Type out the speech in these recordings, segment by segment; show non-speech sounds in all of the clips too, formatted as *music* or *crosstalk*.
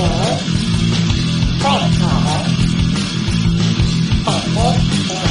哦大海好。好。好。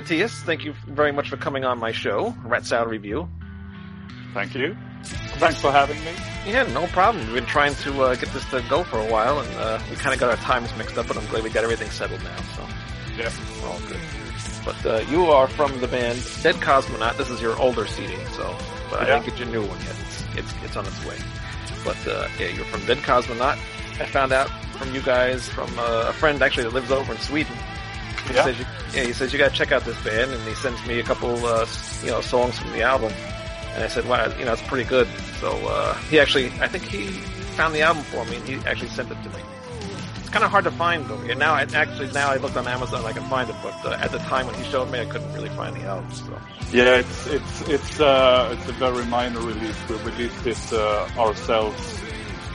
Mattias. Thank you very much for coming on my show, Rat Salad Review. Thank you. Thanks for having me. Yeah, no problem. We've been trying to uh, get this to go for a while, and uh, we kind of got our times mixed up, but I'm glad we got everything settled now, so Yeah. we're all good. But uh, you are from the band Dead Kosmonaut. This is your older CD, so but I Yeah. didn't get your new one yet. It's it's, it's on its way. But uh, yeah, you're from Dead Kosmonaut. I found out from you guys from uh, a friend actually that lives over in Sweden. He Yeah. says you, yeah, he says you gotta check out this band, and he sends me a couple, uh, you know, songs from the album. And I said, wow, you know, it's pretty good. So uh, he actually, I think he found the album for me, and he actually sent it to me. It's kind of hard to find though. And now, I, actually, now I looked on Amazon, I can find it. But uh, at the time when he showed me, I couldn't really find the album. So Yeah, it's it's it's uh, it's a very minor release. We released it uh, ourselves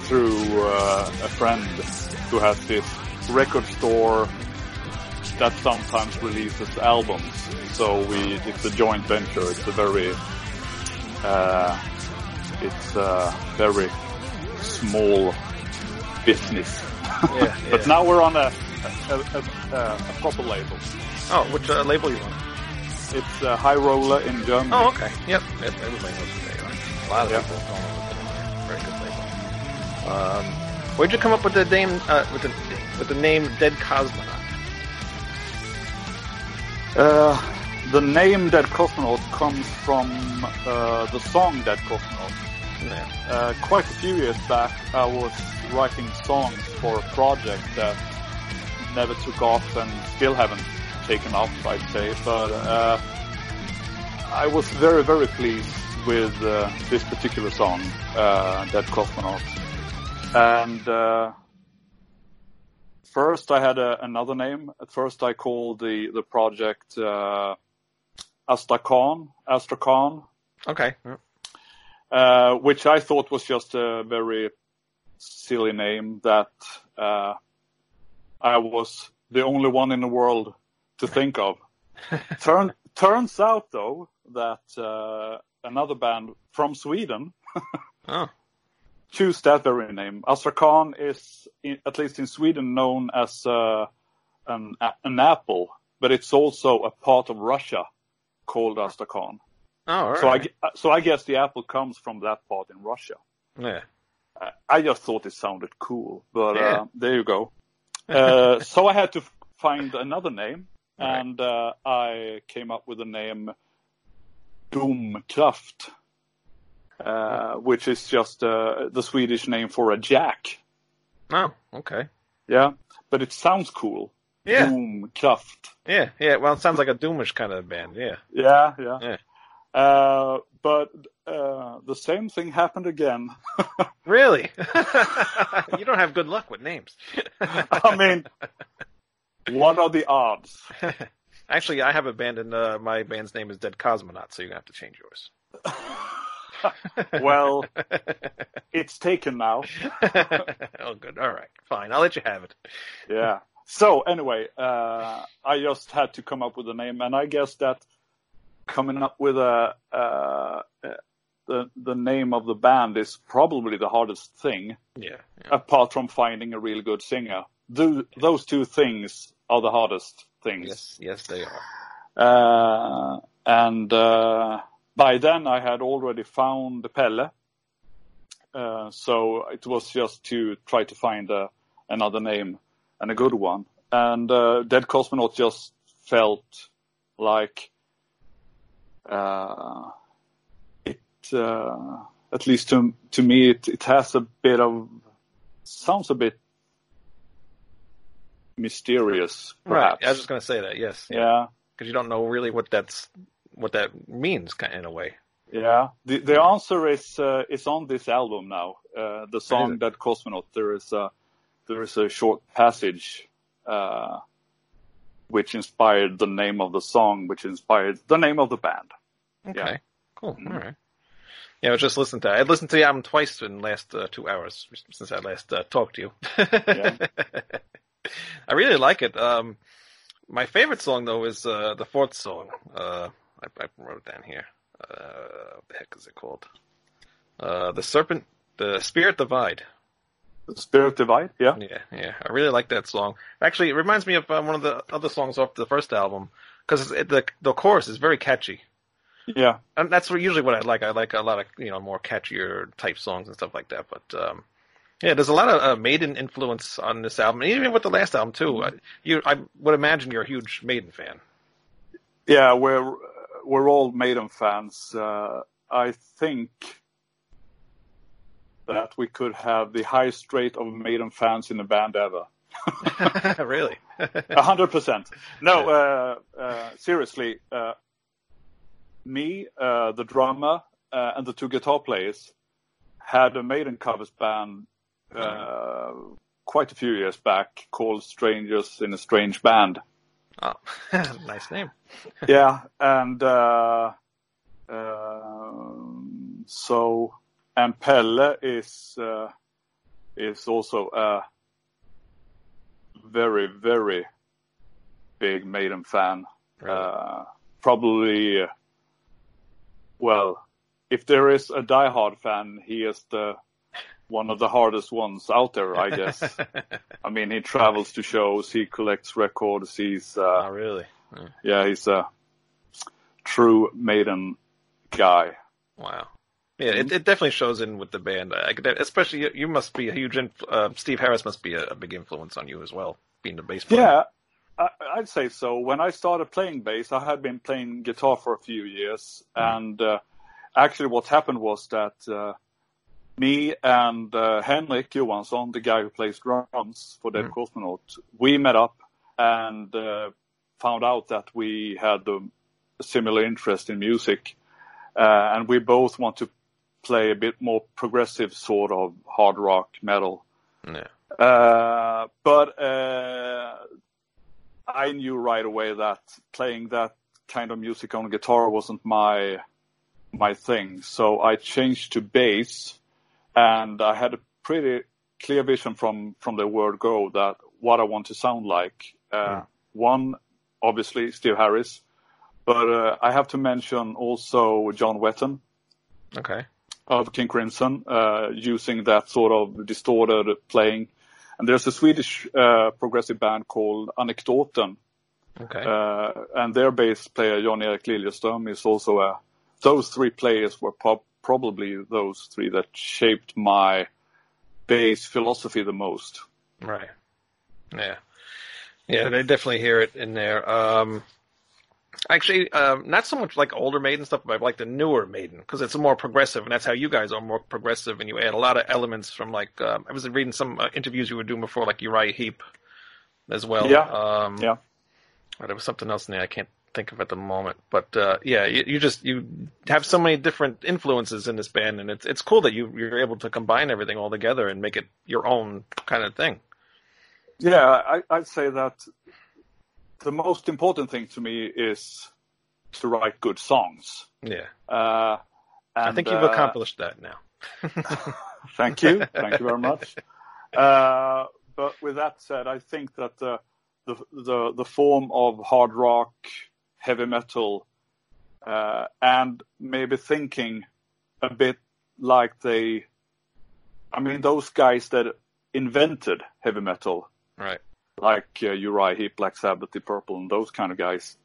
through uh, a friend who has this record store that sometimes releases albums. So we it's a joint venture. It's a very uh, it's a very small business. yeah, *laughs* But yeah. now we're on a a, a, a, a proper label. Oh, which uh, label you on? It's uh, High Roller in Germany. Oh, okay. Yep. yep. Everybody knows who they are. A lot of Yeah. people don't know they. Very good label. Um, where'd you come up with the name? Uh, with the with the name Dead Kosmonaut? Uh, the name Dead Kosmonaut comes from uh, the song Dead Kosmonaut. Yeah. Uh, quite a few years back, I was writing songs for a project that never took off and still haven't taken off, I'd say. But uh, I was very, very pleased with uh, this particular song, uh, Dead Kosmonaut. And uh, first, I had a, another name. At first, I called the the project uh, Astrakhan, Astrakhan, Okay. Yeah. uh, which I thought was just a very silly name that uh, I was the only one in the world to think of. *laughs* Turn, turns out, though, that uh, another band from Sweden Oh. Choose that very name. Astrakhan is, in, at least in Sweden, known as uh, an, an apple, but it's also a part of Russia called Astrakhan. Oh, all right. So I, so I guess the apple comes from that part in Russia. yeah. Uh, I just thought it sounded cool, but Yeah. uh, there you go. *laughs* Uh, so I had to find another name, Right. and uh, I came up with the name Domkraft, uh, which is just uh, the Swedish name for a jack. Oh, okay. Yeah, but it sounds cool. Yeah. Domkraft. Yeah. Yeah. Well, it sounds like a Doomish kind of band. Yeah. Yeah, yeah. Yeah. Uh, but uh, the same thing happened again. *laughs* Really? *laughs* you don't have good luck with names. *laughs* I mean, what are the odds? Actually, I have a band, and uh, my band's name is Dead Kosmonaut, so you're gonna have to change yours. Well, *laughs* it's taken now. *laughs* oh, good. All right, fine. I'll let you have it. Yeah. So anyway, uh, I just had to come up with a name, and I guess that coming up with a uh, the the name of the band is probably the hardest thing, Yeah. yeah. apart from finding a real good singer. Tho- those two things are the hardest things. Yes. Yes, they are. Uh, and uh, by then I had already found the Pelle. Uh, so it was just to try to find uh, another name and a good one. And uh, Dead Kosmonaut just felt like uh, it, uh, at least to to me, it, it has a bit of sounds a bit mysterious, perhaps. Right. I was just gonna say that. Yes. yeah. Because you don't know really what that's what that means, kind in a way. Yeah, the the answer is uh, is on this album now. Uh, the song Dead Kosmonaut." There is a there is a short passage uh, which inspired the name of the song, which inspired the name of the band. Okay. Yeah. Cool. All right. Yeah, I just listening to. I listened to the album twice in the last uh, two hours since I last uh, talked to you. Yeah. *laughs* I really like it. Um, my favorite song though is uh, the fourth song. I, I wrote it down here. Uh, what the heck is it called? Uh, the serpent, the spirit divide. The Spirit Divide. Yeah, Yeah, yeah. I really like that song. Actually, it reminds me of uh, one of the other songs off the first album because the the chorus is very catchy. yeah, And that's what, usually what I like. I like a lot of you know more catchier type songs and stuff like that. But um, yeah, there's a lot of uh, Maiden influence on this album, and even with the last album too. I, you, I would imagine you're a huge Maiden fan. yeah. We're we're all Maiden fans. Uh, I think that we could have the highest rate of Maiden fans in the band ever. *laughs* really? A hundred percent. No, uh, uh, seriously. Uh, me, uh, the drummer, uh, and the two guitar players had a Maiden covers band uh, quite a few years back called Strangers in a Strange Band. Oh, *laughs* nice name. *laughs* yeah, and uh, um, so and Pelle is uh, is also a very very big Maiden fan. Really? Uh, probably, uh, well, if there is a diehard fan, he is the one of the hardest ones out there, I guess. *laughs* I mean, he travels to shows, he collects records, he's uh, oh, really? yeah, he's a true Maiden guy. Wow. Yeah, it, it definitely shows in with the band. I could, especially you, you must be a huge. Inf- uh, Steve Harris must be a, a big influence on you as well, being the bass player. Yeah, I, I'd say so. When I started playing bass, I had been playing guitar for a few years, and uh, actually, what happened was that uh, me and uh, Henrik Johansson, the guy who plays drums for Dead Kosmonaut, we met up and uh, found out that we had a similar interest in music, uh, and we both want to play a bit more progressive sort of hard rock metal. Yeah. Uh, but uh, I knew right away that playing that kind of music on guitar wasn't my my thing. So I changed to bass, and I had a pretty clear vision from from the word go that what I want to sound like. Uh, One, obviously, Steve Harris, but uh, I have to mention also John Wetton Okay. of King Crimson, uh, using that sort of distorted playing. And there's a Swedish uh, progressive band called Anekdoten, Okay. uh, and their bass player Jan Erik Liljeström is also a. Those three players were prob- probably those three that shaped my base philosophy the most. Right. Yeah. Yeah, they definitely hear it in there. Um, actually, um, not so much like older Maiden stuff, but like the newer Maiden, because it's more progressive, and that's how you guys are more progressive, and you add a lot of elements from like um, I was reading some uh, interviews you were doing before, like Uriah Heep, as well. Yeah. Um, Yeah. But there was something else in there I can't think of at the moment. But uh, yeah, you, you just you have so many different influences in this band, and it's it's cool that you you're able to combine everything all together and make it your own kind of thing. Yeah, I, I'd say that the most important thing to me is to write good songs. Yeah, Uh, I think you've uh, accomplished that now. *laughs* *laughs* Thank you. Thank you very much. Uh, but with that said, I think that the, the, the, the form of hard rock, heavy metal, uh, and maybe thinking a bit like they, I mean, those guys that invented heavy metal, Right. like uh, Uriah Heep, Black Sabbath, Deep Purple, and those kind of guys,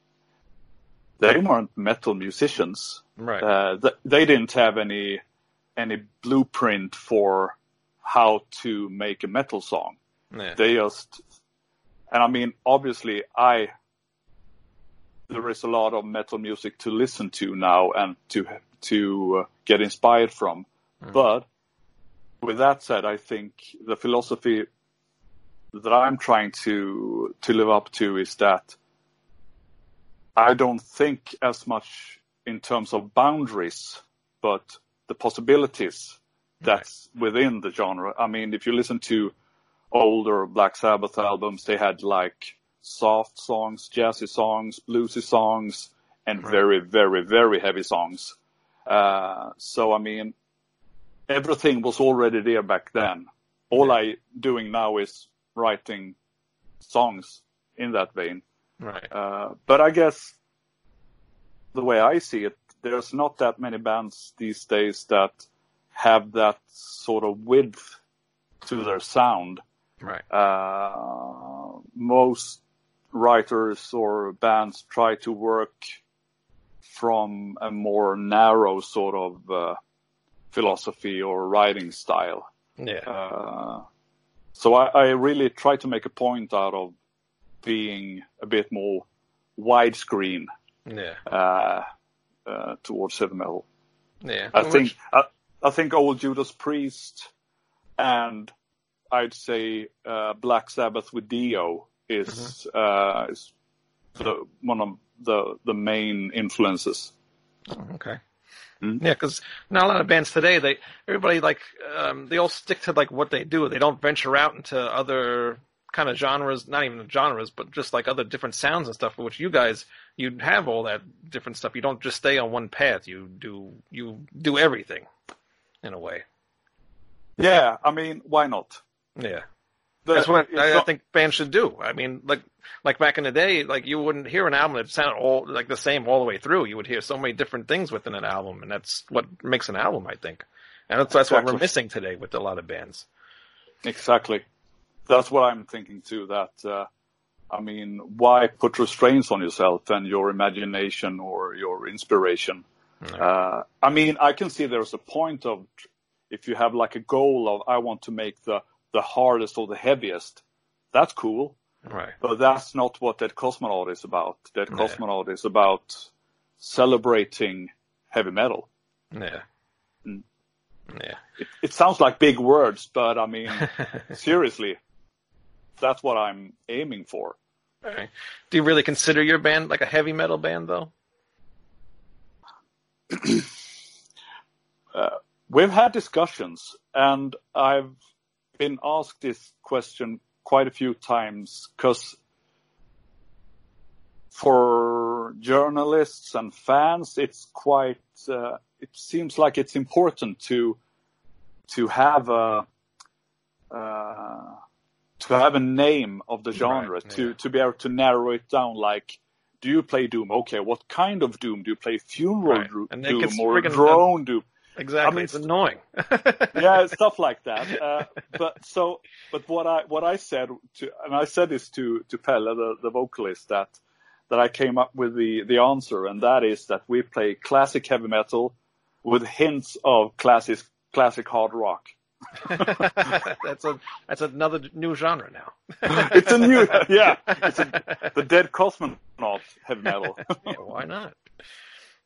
they weren't metal musicians Right. uh, th- they didn't have any any blueprint for how to make a metal song. yeah. They just, and I mean, obviously, I there is a lot of metal music to listen to now and to to uh, get inspired from. But with that said, I think the philosophy that I'm trying to to live up to is that I don't think as much in terms of boundaries, but the possibilities that's within the genre. I mean, if you listen to older Black Sabbath albums, they had like soft songs, jazzy songs, bluesy songs, and very, very, very heavy songs. Uh, so I mean, everything was already there back then. All I doing now is writing songs in that vein. Right. Uh, but I guess the way I see it, there's not that many bands these days that have that sort of width to their sound. Right. Uh, most writers or bands try to work from a more narrow sort of uh, philosophy or writing style. Yeah. Uh, so I, I really try to make a point out of being a bit more widescreen yeah. uh, uh, towards heavy metal. Yeah. I think I, I think old Judas Priest and I'd say uh, Black Sabbath with Dio is uh, is the, one of the the main influences. Okay. Mm. Yeah, because not a lot of bands today, they everybody like um, they all stick to like what they do. They don't venture out into other kind of genres, not even genres, but just like other different sounds and stuff. For which you guys, you have all that different stuff. You don't just stay on one path. You do you do everything in a way. Yeah, I mean, why not? Yeah. The- That's what I, I think bands should do. I mean, like like back in the day, like you wouldn't hear an album that sounded all like the same all the way through. You would hear so many different things within an album, and that's what makes an album, I think. And that's, that's what we're missing today with a lot of bands. Exactly. That's what I'm thinking too. That uh, I mean, why put restraints on yourself and your imagination or your inspiration? Uh, I mean, I can see there's a point of if you have like a goal of I want to make the the hardest or the heaviest. That's cool, Right. but that's not what Dead Kosmonaut is about. That Yeah. Kosmonaut is about celebrating heavy metal. Yeah. Mm. Yeah. It, it sounds like big words, but I mean, *laughs* seriously, that's what I'm aiming for. Do you really consider your band like a heavy metal band, though? *clears throat* We've had discussions, and I've been asked this question quite a few times because for journalists and fans, it's quite. Uh, it seems like it's important to to have a uh, to have a name of the genre Right, to yeah. to be able to narrow it down. Like, do you play Doom? Okay, what kind of Doom do you play? Funeral Right. And Doom or drone Doom? Exactly. I mean, it's annoying. *laughs* yeah, stuff like that. Uh, but so, but what I what I said to, and I said this to to Pelle, the, the vocalist, that that I came up with the the answer, and that is that we play classic heavy metal with hints of classic classic hard rock. *laughs* that's a that's another new genre now. *laughs* It's a new, yeah, it's a, the Dead Kosmonaut heavy metal. yeah, why not?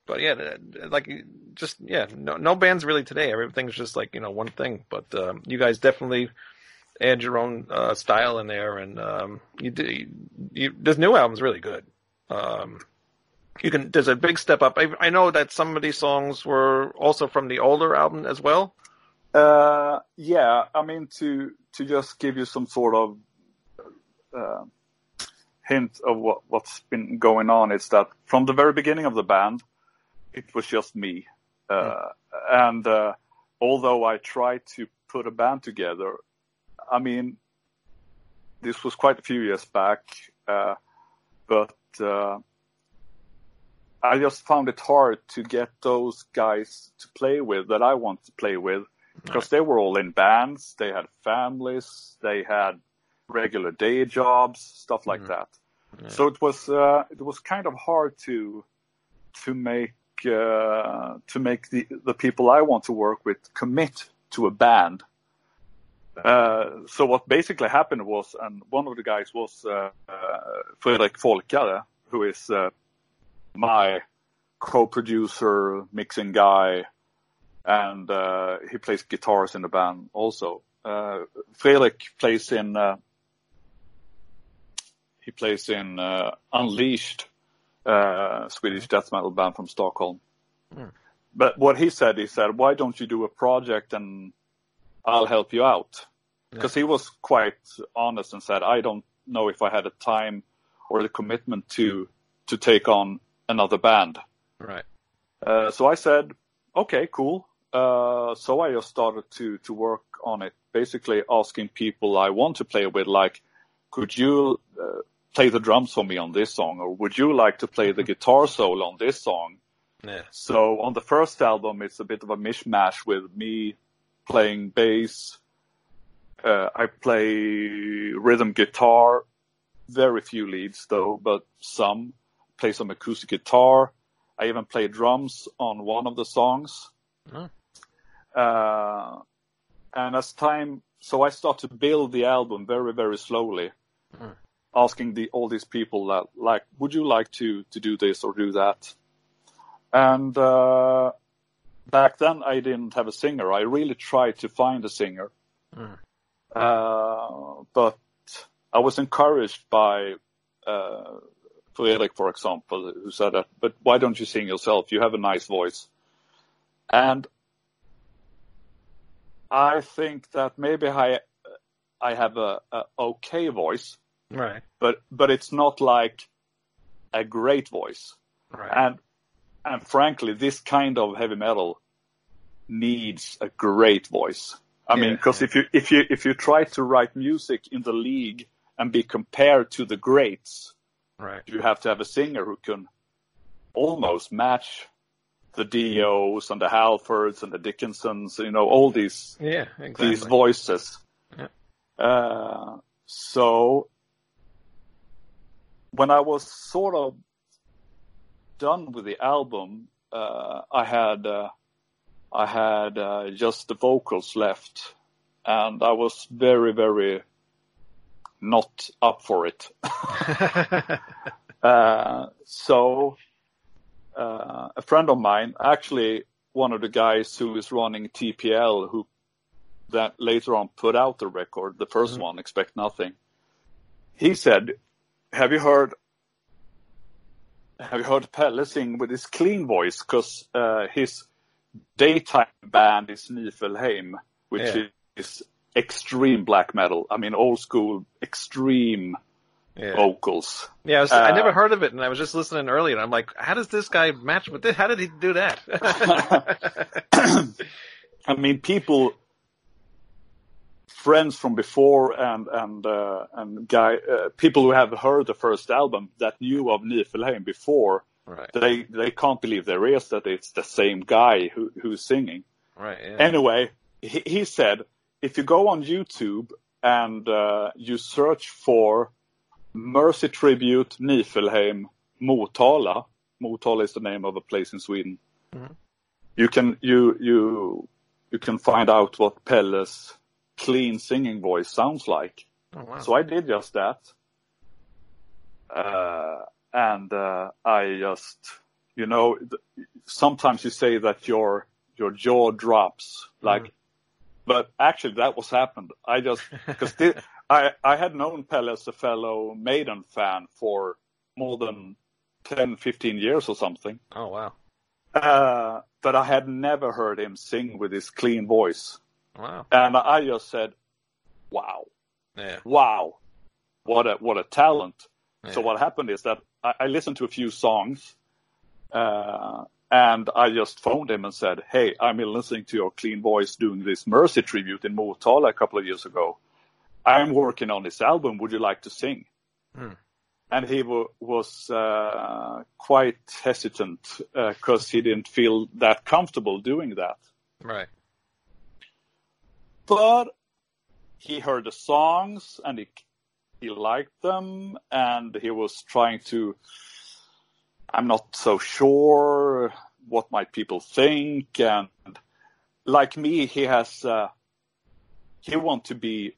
But yeah, like just yeah, no no bands really today. Everything's just like you know one thing. But um, you guys definitely add your own uh, style in there, and um, you do. You, you, this new album's really good. Um, you can. There's a big step up. I, I know that some of these songs were also from the older album as well. Uh, yeah, I mean to to just give you some sort of uh, hint of what what's been going on is that from the very beginning of the band, it was just me, uh, and uh, although I tried to put a band together, I mean this was quite a few years back, uh, but uh, I just found it hard to get those guys to play with that I want to play with because they were all in bands, they had families, they had regular day jobs, stuff like that. So it was uh, it was kind of hard to to make uh, to make the the people I want to work with commit to a band. Uh, so what basically happened was, and one of the guys was uh, uh, Fredrik Folkare, who is uh, my co-producer, mixing guy, and uh, he plays guitars in the band also. Fredrik plays in he plays in Unleashed, uh, Swedish death metal band from Stockholm. But what he said, he said, "Why don't you do a project and I'll help you out?" Because he was quite honest and said, "I don't know if I had the time or the commitment to to take on another band." Right. Uh, so I said, okay, cool. Uh, so I just started to, to work on it, basically asking people I want to play with, like, could you uh, play the drums for me on this song? Or would you like to play the guitar solo on this song? Yeah. So on the first album, it's a bit of a mishmash with me playing bass. Uh, I play rhythm guitar, very few leads though, but some. Play some acoustic guitar. I even play drums on one of the songs. Oh. Uh, and as time, so I start to build the album very, very slowly, asking the all these people that like, would you like to to do this or do that? And uh, back then, I didn't have a singer. I really tried to find a singer, uh, but I was encouraged by uh, Fredrik, for example, who said that. But why don't you sing yourself? You have a nice voice, and I think that maybe I I have a, a okay voice, Right. but but it's not like a great voice. Right. And and frankly, this kind of heavy metal needs a great voice. I mean, Yeah. because if you if you if you try to write music in the league and be compared to the greats, right. you have to have a singer who can almost match the Dios and the Halfords and the Dickinsons, you know, all these Yeah, exactly. these voices. Yeah. Uh, so when I was sort of done with the album, uh, I had uh, I had uh, just the vocals left, and I was very very not up for it. *laughs* *laughs* Uh, so uh, a friend of mine, actually one of the guys who is running TPL, who that later on put out the record, the 1st one, Expect Nothing. He said, "Have you heard? Have you heard Pelle sing with his clean voice? Because uh, his daytime band is Niflheim, which Yeah. is extreme black metal. I mean, old school, extreme yeah. vocals." Yeah, I, was, I Uh, never heard of it, and I was just listening earlier, and I'm like, how does this guy match with this? How did he do that? *laughs* *clears throat* I mean, people, friends from before, and and uh, and guy, uh, people who have heard the first album that knew of Niflheim before, right, they they can't believe their ears that it's the same guy who who's singing. right, yeah. Anyway, he, he said if you go on YouTube and uh, you search for Mercy Tribute Niflheim Motala, Motala is the name of a place in Sweden. Mhm. You can you you you can find out what Pelle's clean singing voice sounds like. oh, wow. So I did just that. Uh, and uh, I just, you know, sometimes you say that your your jaw drops, like, but actually that was happened. I just *laughs* because I I had known Pelle as a fellow Maiden fan for more than 10, 15 years or something. oh, wow. Uh, but I had never heard him sing with his clean voice. Wow. And I just said, wow, Yeah. wow, what a what a talent. So what happened is that I, I listened to a few songs, uh, and I just phoned him and said, "Hey, I'm listening to your clean voice doing this Mercy tribute in Motala a couple of years ago. I'm working on this album. Would you like to sing?" Hmm. And he w- was uh, quite hesitant because he didn't feel that comfortable doing that Right. But he heard the songs and he he liked them and he was trying to I'm not so sure what might people think and like me he has uh, he want to be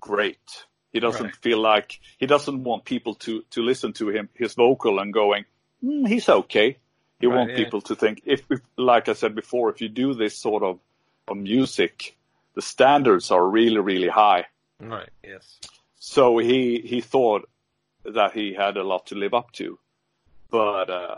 great he doesn't Right. feel like he doesn't want people to to listen to him his vocal and going mm, he's okay he Right, want yeah. people to think if, if like I said before if you do this sort of of music the standards are really really high Right. Yes. so he he thought that he had a lot to live up to, but uh,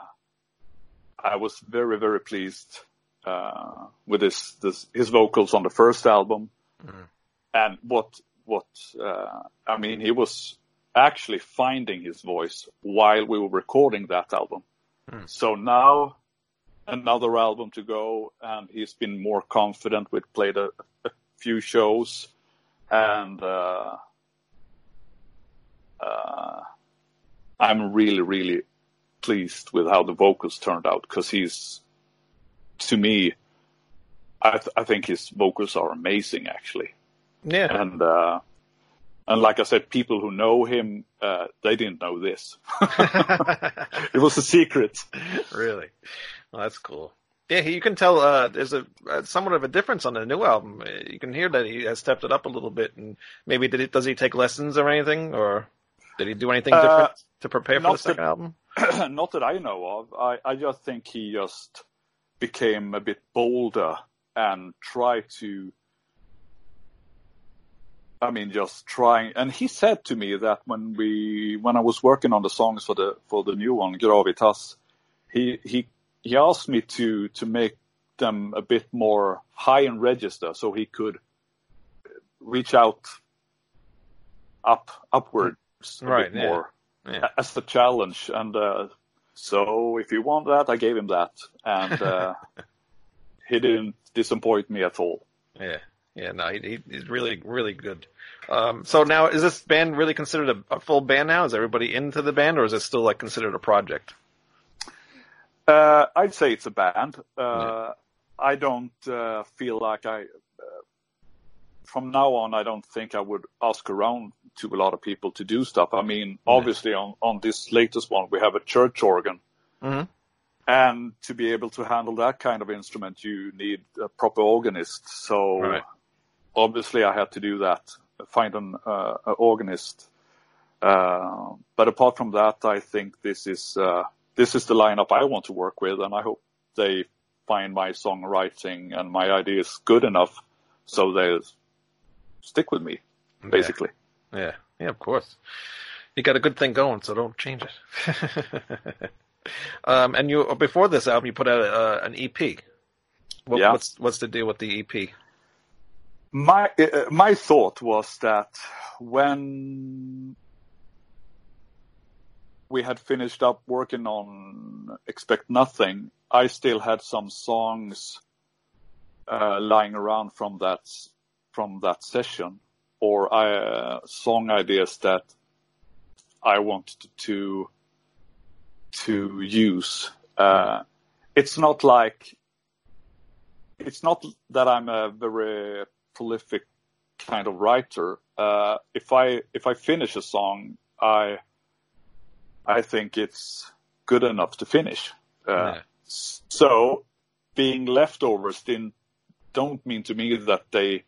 I was very very pleased uh, with his this, his vocals on the first album, Mhm. and what what uh, I mean he was actually finding his voice while we were recording that album. Hmm. So now another album to go, and he's been more confident. We've played a, a few shows, and uh, uh, I'm really, really pleased with how the vocals turned out because he's, to me, I, th- I think his vocals are amazing actually, Yeah. and uh, and like I said, people who know him, uh, they didn't know this. *laughs* *laughs* it was a secret. really. Well, that's cool. Yeah, you can tell uh, there's a uh, somewhat of a difference on the new album. Uh, You can hear that he has stepped it up a little bit, and maybe did it? Does he take lessons or anything, or did he do anything Uh, different to prepare for the second that- album? *clears throat* Not that I know of. I, I just think he just became a bit bolder and tried to. I mean, just trying. And he said to me that when we, when I was working on the songs for the for the new one, Gravitas, he he he asked me to to make them a bit more high in register, so he could reach out up upwards a Right, bit yeah. more Yeah. as the challenge. And uh, so, if you want that, I gave him that, and uh, *laughs* he didn't disappoint me at all. Yeah. Yeah, no, he, he, he's really, really good. Um, so now, is this band really considered a, a full band now? Is everybody into the band, or is it still like considered a project? Uh, I'd say it's a band. Uh, I don't uh, feel like I. Uh, from now on, I don't think I would ask around to a lot of people to do stuff. I mean, obviously, on on this latest one, we have a church organ, Mhm. and to be able to handle that kind of instrument, you need a proper organist. So, Right. obviously, I had to do that. Find an uh, an organist. Uh, but apart from that, I think this is uh, this is the lineup I want to work with, and I hope they find my songwriting and my ideas good enough so they stick with me, basically. Yeah, yeah, of course. You got a good thing going, so don't change it. *laughs* um, and you before this album, you put out uh, an EP. What, Yeah. What's what's the deal with the EP? My uh, my thought was that when we had finished up working on Expect Nothing, I still had some songs uh, lying around from that from that session, or uh, song ideas that I wanted to to use. Uh, it's not like it's not that I'm a very prolific kind of writer. Uh, if I if I finish a song, I I think it's good enough to finish. Uh. So being leftovers didn't don't mean to me that they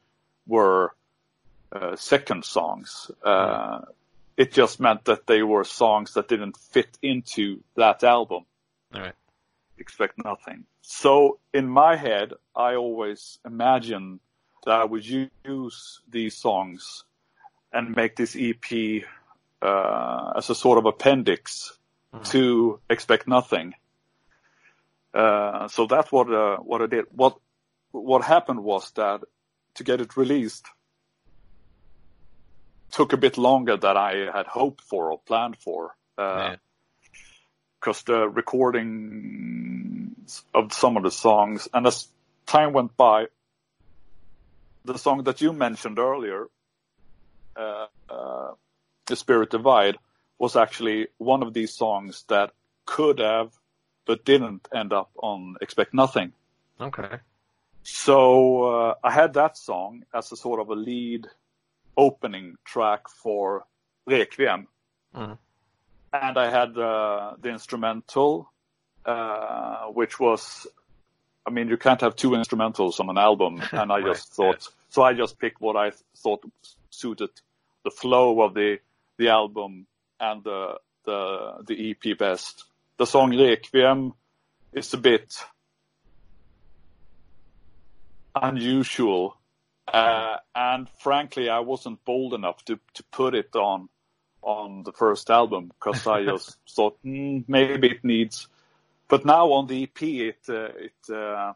were uh, second songs. Uh, It just meant that they were songs that didn't fit into that album. Right. Expect nothing. So in my head, I always imagine that I would use these songs and make this EP uh, as a sort of appendix to Expect Nothing. Uh, so that's what uh, what I did. What what happened was that to get it released took a bit longer than I had hoped for or planned for. Uh, Yeah. because the recording of some of the songs, and as time went by, the song that you mentioned earlier, uh, uh, "The Spirit Divide," was actually one of these songs that could have, but didn't end up on "Expect Nothing." Okay. So uh, I had that song as a sort of a lead opening track for Rekviem. Mhm. And I had uh, the instrumental, uh, which was, I mean, you can't have two instrumentals on an album. *laughs* And I Right, just thought, so I just picked what I thought suited the flow of the, the album and the, the, the EP best. The song Rekviem is a bit unusual. Uh, and frankly, I wasn't bold enough to, to put it on on the first album because I just *laughs* thought mm, maybe it needs. But now on the EP, it uh, it uh,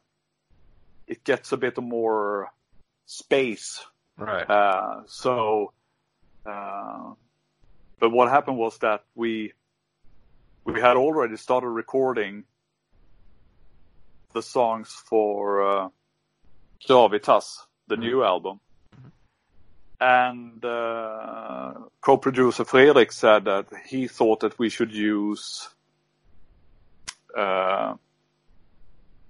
it gets a bit more space. Right. Uh, so, uh, but what happened was that we we had already started recording the songs for uh, Gravitas, the new album. And uh, co-producer Fredrik said that he thought that we should use uh,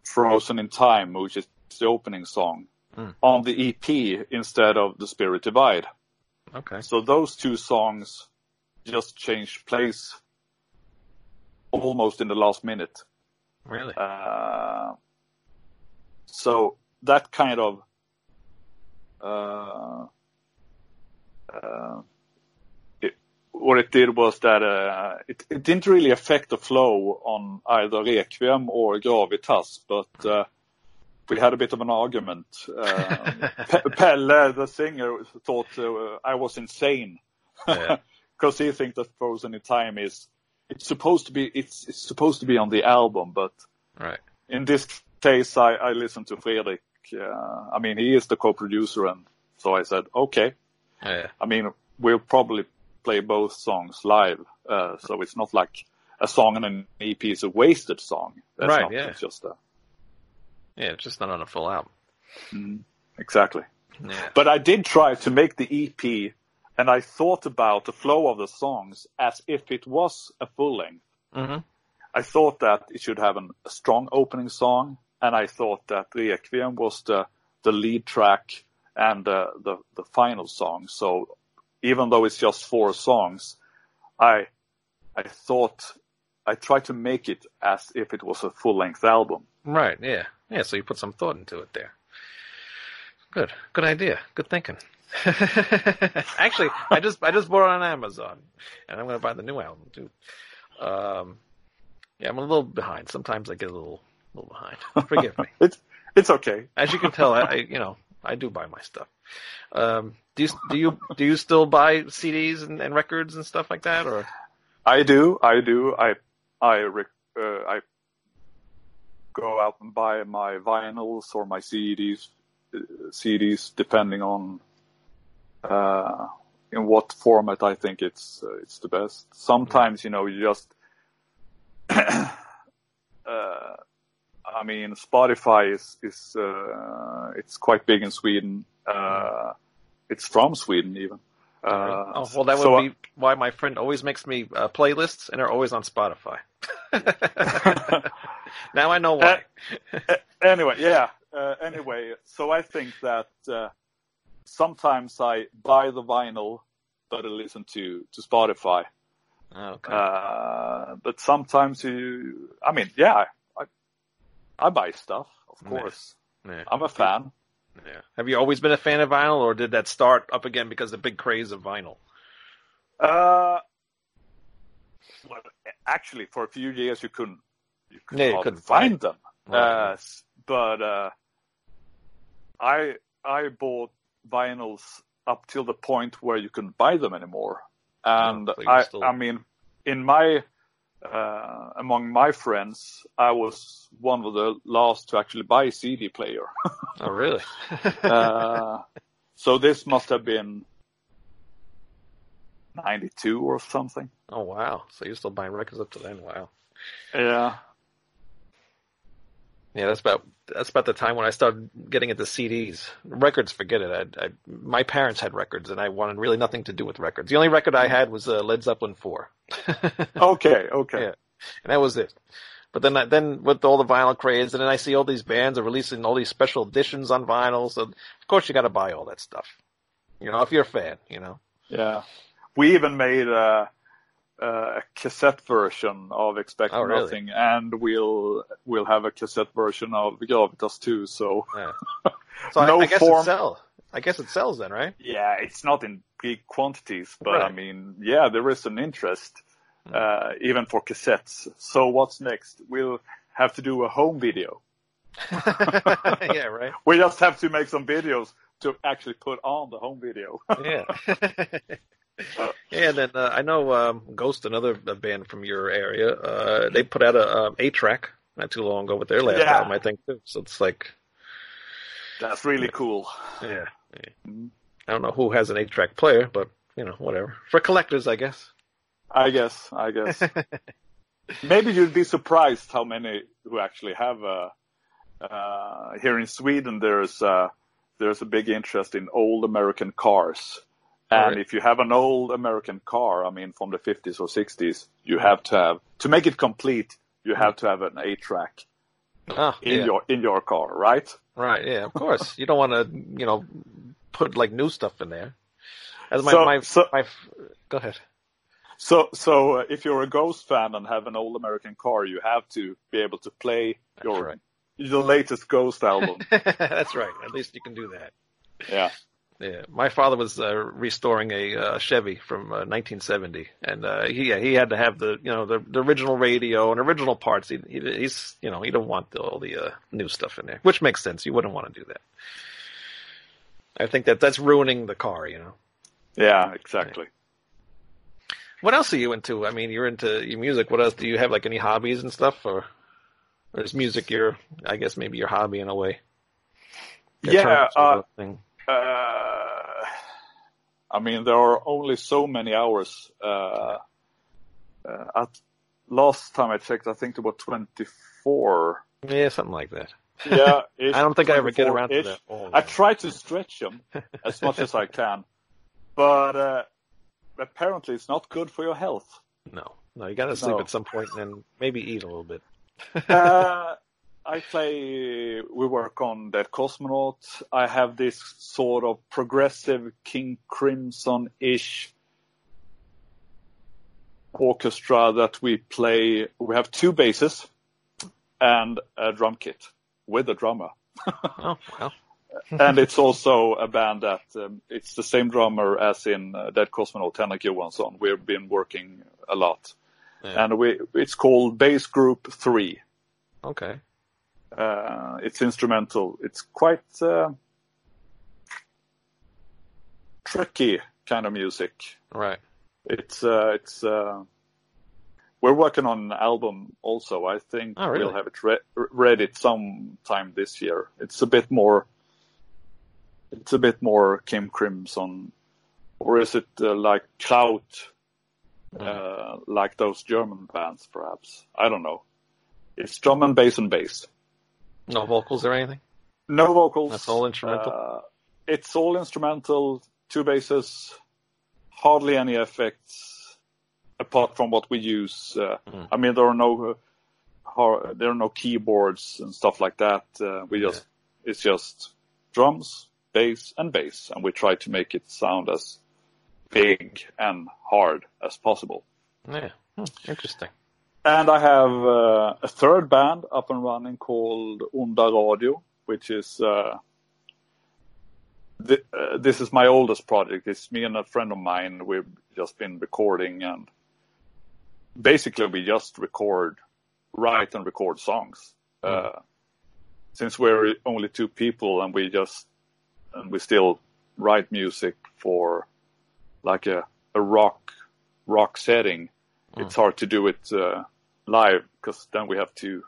"Frozen in Time," which is the opening song, Mm. on the EP instead of "The Spirit Divide." Okay. So those two songs just changed place almost in the last minute. Really? Uh, so that kind of uh, uh, it, what it did was that uh, it, it didn't really affect the flow on either Rekviem or Gravitas, but uh, we had a bit of an argument. *laughs* Uh, Pe- Pelle, the singer, thought uh, I was insane Yeah. Because he thinks that Frozen in Time is it's supposed to be it's it's supposed to be on the album, but Right. in this case, I, I listened to Fredrik. Uh, I mean, he is the co-producer, and so I said, okay. Yeah. I mean, we'll probably play both songs live, uh, so it's not like a song and an EP is a wasted song. That's Right, not, yeah. It's just a, Yeah. It's just not on a full album. exactly. Yeah. But I did try to make the EP, and I thought about the flow of the songs as if it was a full length. hmm I thought that it should have an, a strong opening song, and I thought that Rekviem was the the lead track and uh, the the final song. So even though it's just four songs, I I thought I tried to make it as if it was a full length album. Right. Yeah. Yeah. So you put some thought into it there. Good. Good idea. Good thinking. *laughs* Actually, I just I just bought it on Amazon, and I'm going to buy the new album too. Um, yeah, I'm a little behind. Sometimes I get a little little behind. Forgive me. *laughs* It's it's okay. As you can tell, I, I you know I do buy my stuff. Um, do you do you do you still buy CDs and, and records and stuff like that, or I do, I do. I I uh, I go out and buy my vinyls or my CDs, uh, CDs depending on in what format I think it's uh, it's the best. Sometimes you know you just. *coughs* uh, I mean, Spotify is is uh, it's quite big in Sweden. Uh, it's from Sweden even. Uh, oh well, that would so- be why my friend always makes me uh, playlists, and they're always on Spotify. *laughs* now I know why. *laughs* anyway, yeah. Uh, anyway, so I think that uh, sometimes I buy the vinyl, but I listen to to Spotify. okay. Uh, but sometimes you, I mean, yeah, I I buy stuff, of course. yeah. I'm a fan. yeah. Have you always been a fan of vinyl, or did that start up again because of the big craze of vinyl? Uh, well, actually, for a few years you couldn't you could yeah, you couldn't, find find them. Right. Uh, but uh, I I bought vinyls up till the point where you couldn't buy them anymore, and Oh, I still- I mean in my uh, among my friends I was one of the last to actually buy a CD player. *laughs* Oh, really? uh, so this must have been ninety two or something. oh, wow. So you're still buying records up to then? Wow. Yeah. Yeah, that's about that's about the time when I started getting into CDs. Records, forget it. I, I, my parents had records, and I wanted really nothing to do with records. The only record I had was uh, Led Zeppelin four, *laughs* Okay. Okay. Yeah. and that was it. But then, I, then with all the vinyl craze, and then I see all these bands are releasing all these special editions on vinyl. So of course you got to buy all that stuff. You know, if you're a fan, you know. Yeah. We even made a, a cassette version of Expect Oh, really? Nothing, and we'll we'll have a cassette version of Gravitas too. So Yeah. *laughs* So No I, I guess form- it sells. I guess it sells then, right? yeah, it's not in big quantities, but I mean, yeah, there is an interest uh, even for cassettes. So what's next? We'll have to do a home video. *laughs* yeah, right. *laughs* We just have to make some videos to actually put on the home video. Yeah. Yeah, and then uh, I know um, Ghost, another uh, band from your area. Uh, they put out a um, eight track not too long ago with their last Yeah. album, I think. Too. So it's like, That's really cool. yeah, yeah. I don't know who has an eight track player, but you know, whatever for collectors, I guess. I guess. I guess. *laughs* Maybe you'd be surprised how many who actually have. Uh, uh, here in Sweden, there's uh, there's a big interest in old American cars, and Alright. if you have an old American car, I mean from the 50s or 60s, you have to have to make it complete. You have to have an eight track Oh, in yeah. your in your car, right? right, yeah, of course. you don't want to, you know, put like new stuff in there. As my So- my, so- my go ahead. So so uh, if you're a Ghost fan and have an old American car, you have to be able to play your right. the latest Ghost album. *laughs* That's right. At least you can do that. yeah. Yeah, my father was uh, restoring a uh, Chevy from uh, 1970, and uh, he he had to have the you know the, the original radio and original parts. He, he he's you know he don't want the, all the uh, new stuff in there, which makes sense. You wouldn't want to do that. I think that that's ruining the car. You know. Yeah, exactly. What else are you into? I mean, you're into your music. What else do you have? Like any hobbies and stuff, or, or is music your I guess maybe your hobby in a way? That Yeah, uh, I mean, there are only so many hours. Uh, uh, at last time I checked, I think there were 24. yeah, something like that. Yeah, *laughs* I don't think I ever get around to 24-ish. that. all I try to stretch them as much as I can, but uh, apparently it's not good for your health. No, No, you got to sleep No. at some point and then maybe eat a little bit. uh, *laughs* I play. We work on Dead Kosmonaut. I have this sort of progressive King Crimson ish orchestra that we play. We have two basses and a drum kit with a drummer. *laughs* Oh, well. and it's also a band that um, it's the same drummer as in uh, Dead Kosmonaut, Henrik Johansson. We've been working a lot, Yeah. and we it's called Bass Group Three. Okay. Uh, it's instrumental. It's quite uh, tricky kind of music. Right. It's uh, it's uh, we're working on an album also. I think Oh, really? we'll have it re- ready sometime this year. It's a bit more. It's a bit more King Crimson, or is it uh, like Clout, uh, like those German bands, perhaps? I don't know. It's drum and bass and bass. No vocals or anything? No vocals. That's all instrumental? Uh, it's all instrumental, two basses, hardly any effects, apart from what we use. Uh, Mm. I mean, there are no uh, there are no keyboards and stuff like that. Uh, we just it's just drums, bass, and bass, and we try to make it sound as big and hard as possible. Yeah. Hmm, interesting. And I have uh, a third band up and running called Onda Radio, which is uh, th- uh, this is my oldest project. It's me and a friend of mine. We've just been recording, and basically we just record, write, and record songs. Uh, since we're only two people, and we just and we still write music for like a a rock rock setting. It's hard to do it uh, live because then we have to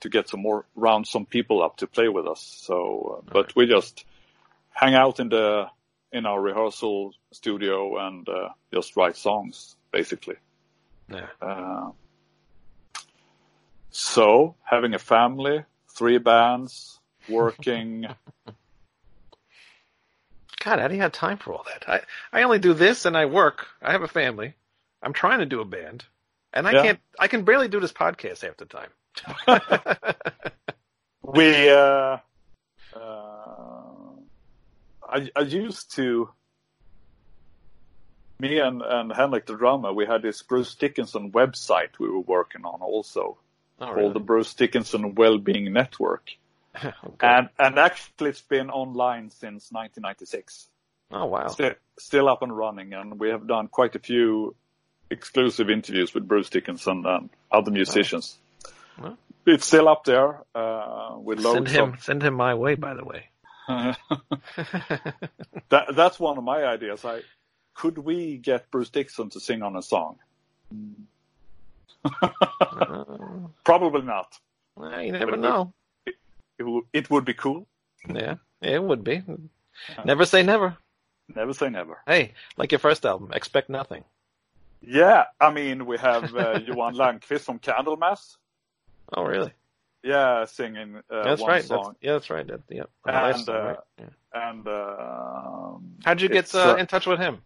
to get some more round some people up to play with us. So, uh, but we just hang out in the in our rehearsal studio and uh, just write songs basically. Yeah. Uh, so having a family, three bands, *laughs* working. God, how do you have time for all that? I, I only do this and I work. I have a family. I'm trying to do a band. And I Yeah. can't, I can barely do this podcast half the time. *laughs* we uh, uh, I, I used to me and, and Henrik the drummer we had this Bruce Dickinson website we were working on also Oh, called the Bruce Dickinson Wellbeing Network *laughs* Okay. and and actually it's been online since 1996 oh, wow. still, still up and running and we have done quite a few exclusive interviews with Bruce Dickinson and other musicians Well. it's still up there uh, with loads Send him, of send him my way, by the way. *laughs* that that's one of my ideas. I could we get Bruce Dixon to sing on a song? *laughs* Probably not. Well, you never But- know. It, would it would be cool. Yeah, it would be. Never say never. Never say never. Hey, like your first album, expect nothing. Yeah, I mean we have uh, *laughs* Johan Längquist from Candlemass. Oh, really? Yeah, singing uh, that's right. song. That's, yeah, that's right. That, yeah. And, song, uh, right? Yeah. And um, How'd you get uh, uh, in touch with him?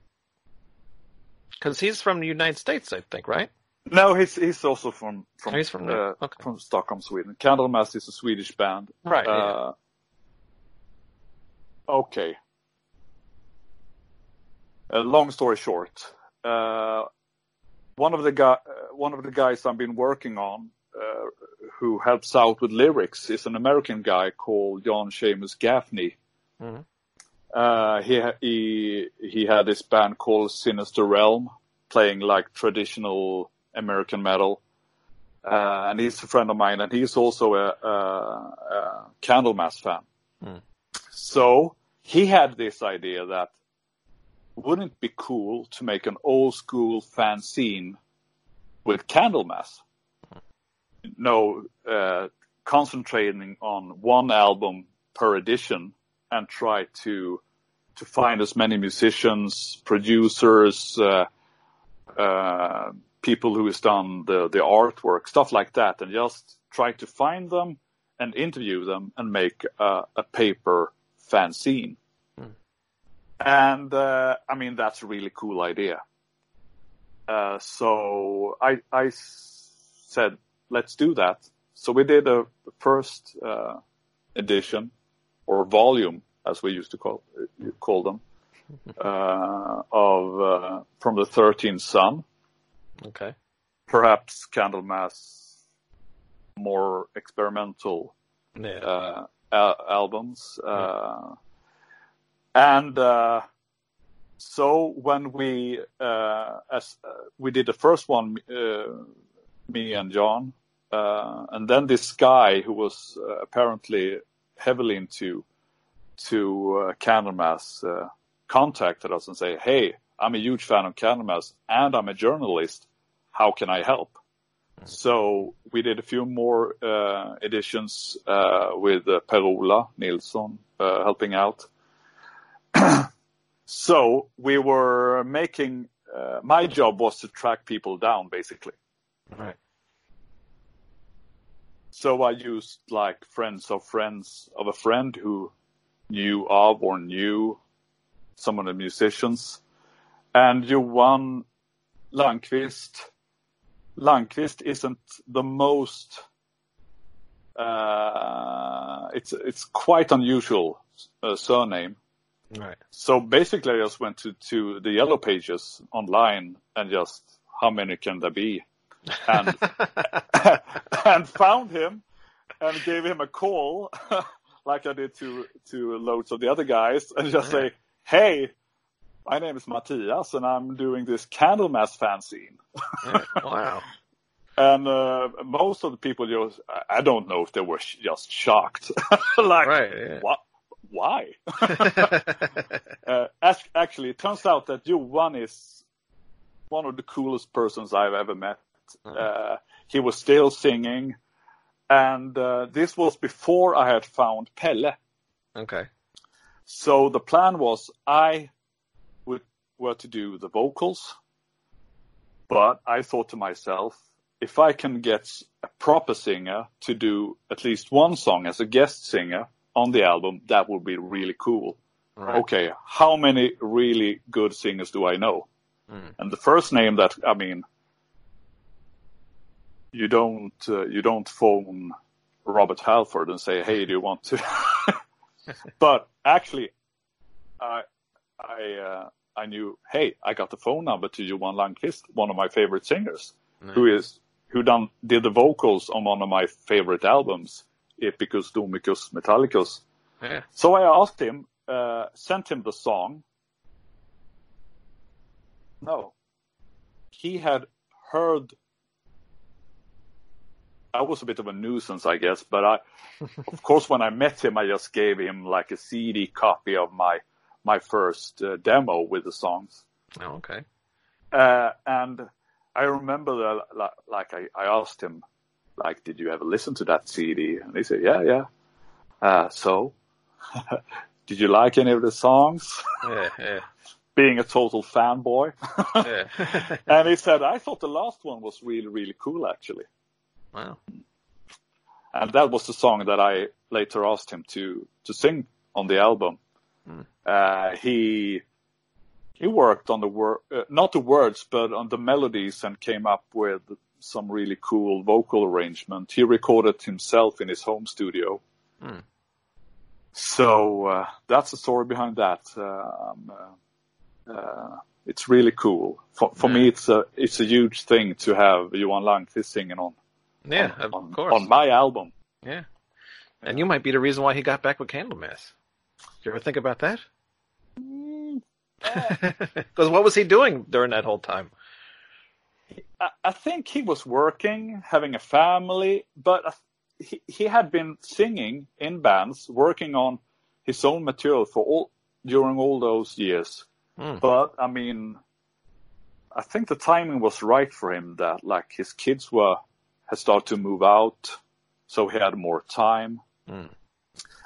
Because he's from the United States, I think, right? no, he's he's also from from Oh, he's from uh, Okay. from Stockholm, Sweden. Candlemass is a Swedish band. Right. yeah. Uh, okay. Uh, long story short, uh, one of the guy, uh, one of the guys I've been working on, uh, who helps out with lyrics, is an American guy called John Seamus Gaffney. Mhm. Uh, he he he had this band called Sinister Realm, playing like traditional American metal. Uh, and he's a friend of mine, and he's also a, a, a Candlemass fan. Hmm. So he had this idea that wouldn't it be cool to make an old school fanzine with Candlemass? No, uh, concentrating on one album per edition and try to to find as many musicians, producers, uh, uh, people who has done the the artwork, stuff like that, and just try to find them and interview them and make a, a paper fanzine. And uh, I mean that's a really cool idea. uh, so I said, let's do that. So we did a the first uh, edition or volume, as we used to call call them, *laughs* uh, of uh, from the Thirteenth Sun. Okay. Perhaps Candlemass, more experimental Yeah. uh, al- albums. Uh, and uh, so when we uh, as uh, we did the first one, uh, me and John, uh, and then this guy who was uh, apparently heavily into to uh, Candlemass uh, contacted us and say, "Hey, I'm a huge fan of Candlemass and I'm a journalist. How can I help?" So we did a few more uh, editions uh, with uh, Per-Ola Nilsson uh, helping out. *clears throat* so we were making. Uh, my job was to track people down, basically. Right. So I used like friends of friends of a friend who knew of or knew some of the musicians. And Johan Längquist, Längquist isn't the most, uh, it's, it's quite unusual uh, surname. Right. So basically I just went to, to the yellow pages online and just, how many can there be? And *laughs* and found him and gave him a call *laughs* like I did to to loads of the other guys and just say, Hey, my name is Mattias and I'm doing this Candlemass fanzine. Yeah. *laughs* Wow. And uh, most of the people just I- I don't know if they were sh- just shocked. like Right. Yeah. what why? *laughs* *laughs* uh, ac- actually it turns out that Johan is one of the coolest persons I've ever met. Uh, he was still singing, and uh, this was before I had found Pelle. okay. So the plan was I would were to do the vocals, but I thought to myself, if I can get a proper singer to do at least one song as a guest singer on the album, that would be really cool. Right. Okay, how many really good singers do I know? Mm. And the first name that I mean, you don't uh, you don't phone Robert Halford and say, "Hey, do you want to?" *laughs* *laughs* but actually, I I uh, I knew, hey, I got the phone number to Johan Längquist, one of my favorite singers, who is who done did the vocals on one of my favorite albums, Epicus Doomicus Metallicus. Yeah. So I asked him, uh, sent him the song. No. He had heard. I was a bit of a nuisance, I guess, but I, *laughs* of course, when I met him, I just gave him like a CD copy of my my first uh, demo with the songs. Oh, okay. Uh, and I remember that, like, like I, I asked him, like, did you ever listen to that CD? And he said, yeah, yeah. Uh, so, *laughs* did you like any of the songs? Yeah. Yeah. *laughs* Being a total fanboy. Yeah. *laughs* and he said, I thought the last one was really, really cool, actually. wow. And that was the song that I later asked him to, to sing on the album. Uh, he, he worked on the word, uh, not the words, but on the melodies and came up with some really cool vocal arrangement. He recorded himself in his home studio. Hmm. So, uh, that's the story behind that. Um, uh, uh, it's really cool. For, for me, it's a, it's a huge thing to have Johan Längquist singing on, Yeah. on, Of on, course. on my album. Yeah. And you might be the reason why he got back with Candlemass. Did you ever think about that? *laughs* Because what was he doing during that whole time? I, I think he was working, having a family, but I- he, he had been singing in bands, working on his own material for all during all those years. Hmm. But I mean, I think the timing was right for him. That like his kids were had started to move out, so he had more time. Hmm.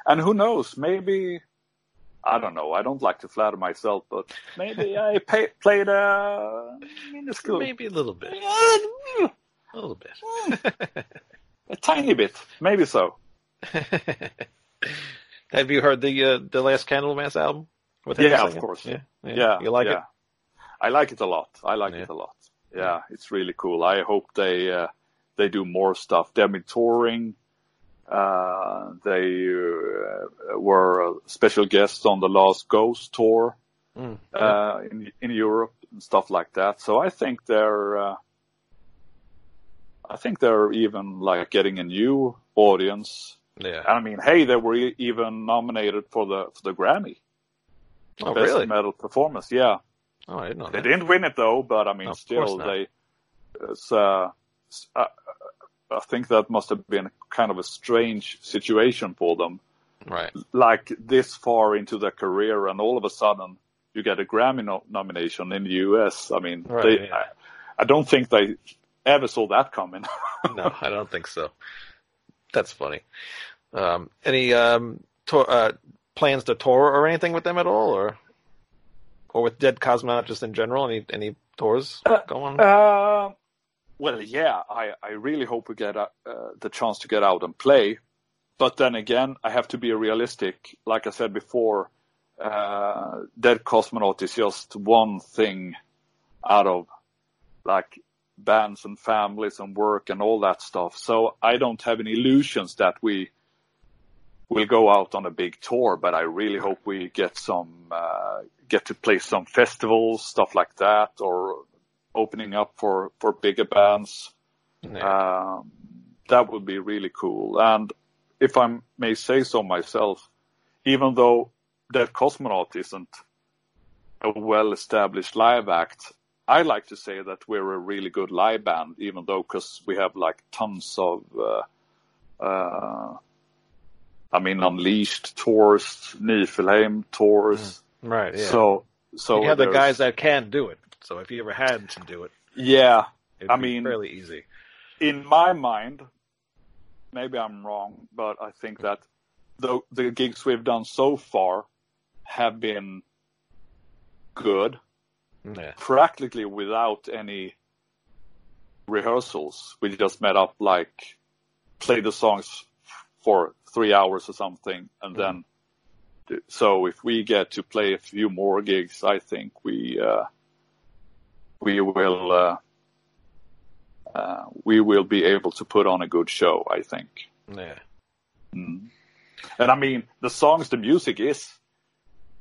And who knows? Maybe I don't know. I don't like to flatter myself, but maybe *laughs* I pay, played a minuscule Maybe a little bit. A little bit. *laughs* A tiny bit, maybe so. *laughs* Have you heard the uh, the last Candlemass album? Yeah, of course. Yeah, yeah. Yeah, You like yeah. I like it a lot. I like Yeah. it a lot. yeah, it's really cool. I hope they uh, they do more stuff. They've been touring. Uh, they uh, were a special guests on the last Ghost tour Mm. uh, in in Europe and stuff like that. So I think they're uh, I think they're even like getting a new audience. yeah. I mean, hey, they were e- even nominated for the for the Grammy Oh, Best really? Metal Performance. Yeah, Oh, I didn't know they that. didn't win it though, but I mean, course still they. It's, uh, uh, I think that must have been kind of a strange situation for them. Right. Like this far into their career, and all of a sudden you get a Grammy no- nomination in the U.S. I mean, Right, they, yeah. I, I don't think they ever saw that coming. *laughs* No, I don't think so. That's funny. Um, any um, tour, uh, plans to tour or anything with them at all, or or with Dead Kosmonaut just in general? Any any tours going? Uh, well, yeah, I, I really hope we get uh, uh, the chance to get out and play. But then again, I have to be realistic. Like I said before, uh, Dead Kosmonaut is just one thing out of like bands and families and work and all that stuff. So I don't have any illusions that we will go out on a big tour, but I really hope we get some, uh, get to play some festivals, stuff like that, or opening up for, for bigger bands. Yeah. Um, that would be really cool. And if I may say so myself, even though Dead Kosmonaut isn't a well-established live act, I like to say that we're a really good live band, even though because we have like tons of, uh, uh, I mean, Unleashed tours, Nifelheim tours. right. Yeah. So, so you have the guys that can do it. So if you ever had to do it, yeah, I mean- fairly easy. in my mind, maybe I'm wrong, but I think that the the gigs we've done so far have been good, Yeah. practically without any rehearsals. We just met up, like, played the songs for three hours or something, and then. So if we get to play a few more gigs, I think we uh, we will. Uh, uh, we will be able to put on a good show, I think. Yeah. And I mean, the songs, the music is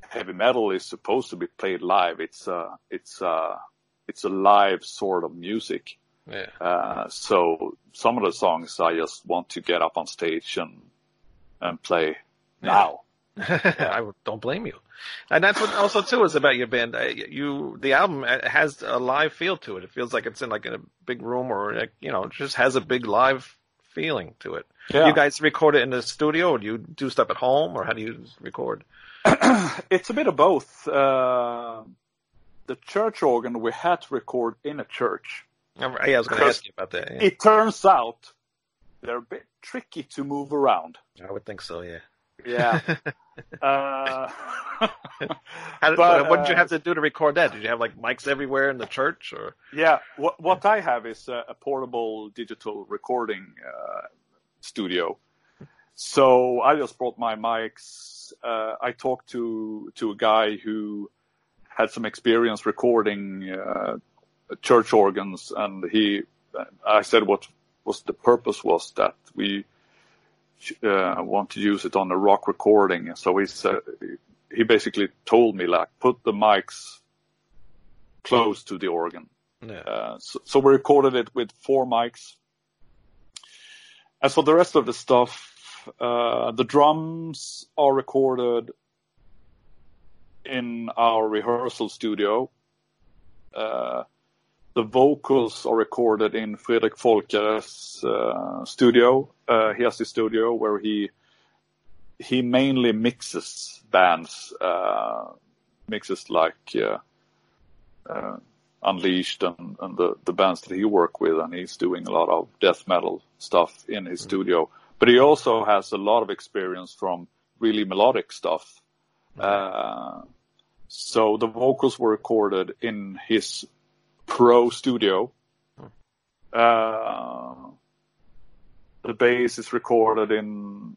heavy metal is supposed to be played live. It's uh, it's uh, it's a live sort of music. Yeah. Uh, so some of the songs I just want to get up on stage and and play now. *laughs* I don't blame you. And that's what also too is about your band. You, the album uh, has a live feel to it. It feels like it's in like in a big room or like, you know, it just has a big live feeling to it. Yeah. You guys record it in the studio, or do you do stuff at home, or how do you record? *clears throat* It's a bit of both. Uh, the church organ we had to record in a church. Um, Yeah, I was going to ask you about that. Yeah. It turns out they're a bit tricky to move around. I would think so. Yeah. Yeah. *laughs* uh, *laughs* How did, But, what did you uh, have to do to record that? Did you have like mics everywhere in the church, or yeah. What, what I have is a, a portable digital recording uh, studio. So I just brought my mics. Uh, I talked to to a guy who had some experience recording uh, church organs, and he. I said what was the purpose was that we want to use it on a rock recording. So he said he basically told me like put the mics close to the organ. yeah? Uh, so, so we recorded it with four mics. As for the rest of the stuff, uh, the drums are recorded in our rehearsal studio. Uh, the vocals are recorded in Fredrik Folkare's uh, studio. Uh, he has his studio where he he mainly mixes bands, uh, mixes like uh, uh, Unleashed and, and the, the bands that he worked with, and he's doing a lot of death metal stuff in his studio. But he also has a lot of experience from really melodic stuff. Uh, so the vocals were recorded in his pro studio. Uh, the bass is recorded in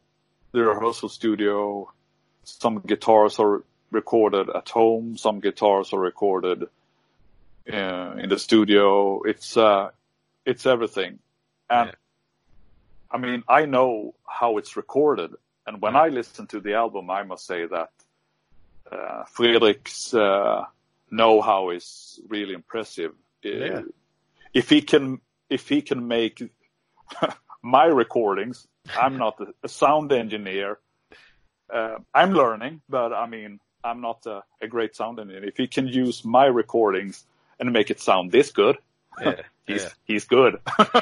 the rehearsal studio. Some guitars are recorded at home. Some guitars are recorded uh, in the studio. It's uh, it's everything, and Yeah. I mean I know how it's recorded, and when I listen to the album, I must say that uh, Fredrik's uh, know-how is really impressive. Uh, Yeah. If he can, if he can make *laughs* my recordings, I'm not a, a sound engineer. Uh, I'm learning, but I mean, I'm not a, a great sound engineer. If he can use my recordings and make it sound this good, Yeah, *laughs* he's yeah. he's good.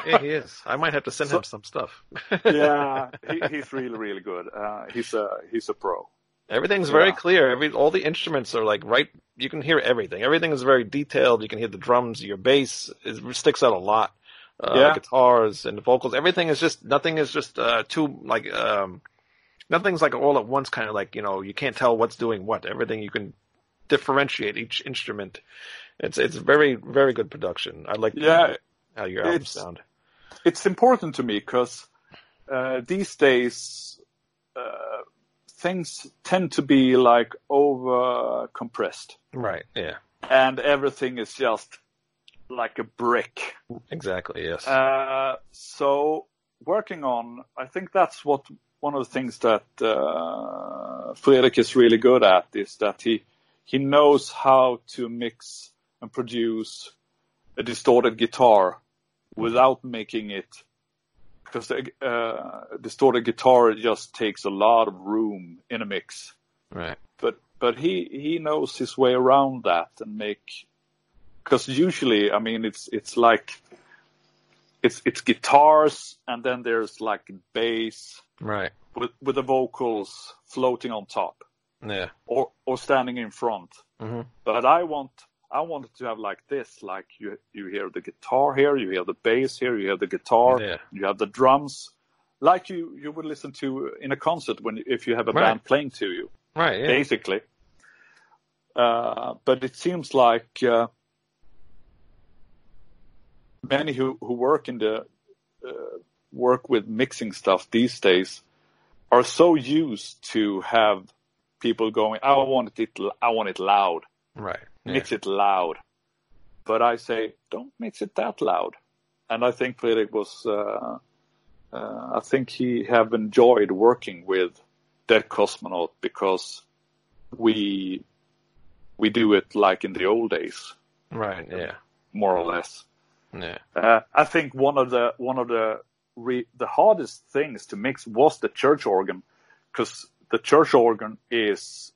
yeah, he is. *laughs* I might have to send So- him some stuff. yeah, he, he's really really good. Uh, he's a he's a pro. Everything's very Yeah. clear. Every all the instruments are like right. You can hear everything. Everything is very detailed. You can hear the drums. Your bass it sticks out a lot. Uh, Yeah. Guitars and the vocals. Everything is just nothing is just uh, too like um, nothing's like all at once. Kind of like you know you can't tell what's doing what. Everything you can differentiate each instrument. It's it's very very good production. I like Yeah, how your albums it's- sound. it's important to me because uh, these days uh, things tend to be like over compressed, Right. Yeah. and everything is just like a brick. Exactly. Yes. Uh, so working on, I think that's what one of the things that uh, Fredrik is really good at is that he he knows how to mix and produce a distorted guitar without making it because the uh, distorted guitar just takes a lot of room in a mix. right. But but he he knows his way around that and make because usually I mean it's it's like it's it's guitars and then there's like bass Right. with with the vocals floating on top Yeah. or or standing in front. hmm But I want I wanted to have like this, like you you hear the guitar here, you hear the bass here, you hear the guitar, Yeah. you have the drums, like you you would listen to in a concert when if you have a Right. band playing to you Right. Yeah. basically. Uh, but it seems like uh, many who, who work in the uh, work with mixing stuff these days are so used to have people going, "I want it, I want it loud, Right. Yeah. mix it loud." But I say, don't mix it that loud. And I think Fredrik was, uh, uh, I think he have enjoyed working with Dead Kosmonaut because we we do it like in the old days, Right. Yeah. more or less. Yeah. Uh, I think one of the one of the re, the hardest things to mix was the church organ, because the church organ is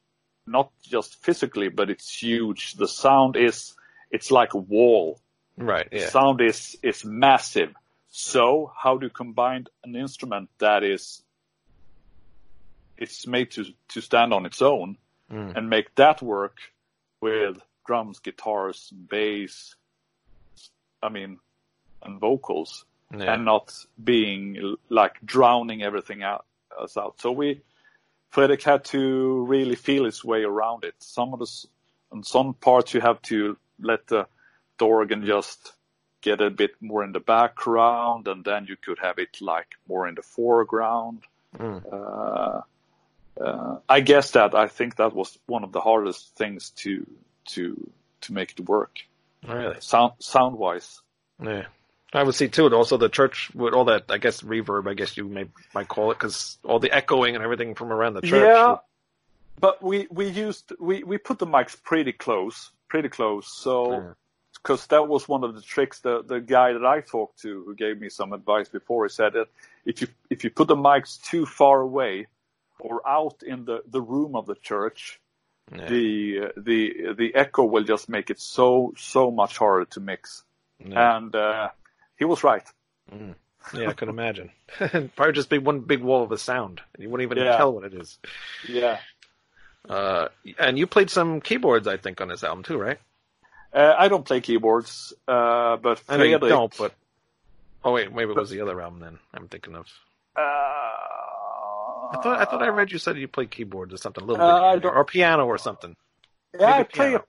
not just physically, but it's huge. The sound is it's like a wall. Right. Yeah. Sound is is massive. So how do you combine an instrument that is it's made to to stand on its own Mm. and make that work with drums, guitars, bass, I mean, and vocals, Yeah. and not being like drowning everything out us out. So we, Fredrik had to really feel his way around it. Some of the, on some parts you have to let the, the organ just get a bit more in the background, and then you could have it like more in the foreground. Mm. Uh, uh, I guess that I think that was one of the hardest things to to to make it work Really. sound sound wise. Yeah. I would see too. and Also, the church with all that, I guess, reverb. I guess you may might call it because all the echoing and everything from around the church. Yeah, but we we used we we put the mics pretty close, pretty close. So Yeah. because that was one of the tricks. The the guy that I talked to who gave me some advice before he said that if you if you put the mics too far away or out in the the room of the church, Yeah. the the the echo will just make it so so much harder to mix. Yeah. And uh, he was right. yeah, I could imagine. *laughs* Probably just be one big wall of a sound. and You wouldn't even Yeah. tell what it is. Yeah. Uh, and you played some keyboards, I think, on this album too, right? Uh, I don't play keyboards, uh, but I know you Fredrik- don't, but oh wait, maybe it was the other album then. I'm thinking of. Uh, I thought I thought I read you said you played keyboards or something, a little Uh, bit, or piano or something. Yeah, I play. piano.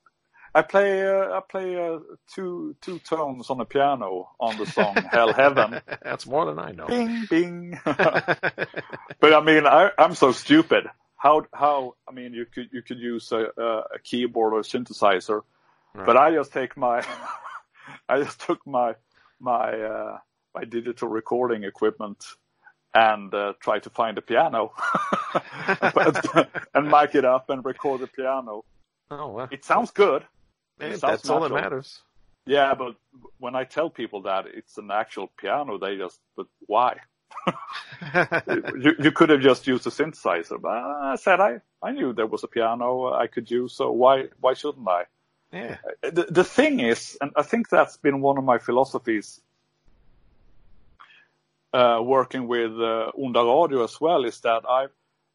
I play. Uh, I play uh, two two tones on the piano on the song "Hell Heaven." *laughs* That's more than I know. bing bing. *laughs* but I mean, I, I'm so stupid. How how? I mean, you could you could use a, a keyboard or a synthesizer. But I just take my, *laughs* I just took my my uh, my digital recording equipment and uh, try to find a piano and mic it up and record the piano. Oh well. It sounds good. Sounds that's all that matters. Yeah, but when I tell people that it's an actual piano, they just, but why? *laughs* you, you could have just used a synthesizer. But I said I, I knew there was a piano I could use, so why why shouldn't I? yeah. The, the thing is, and I think that's been one of my philosophies uh, working with uh, Onda Radio as well, is that I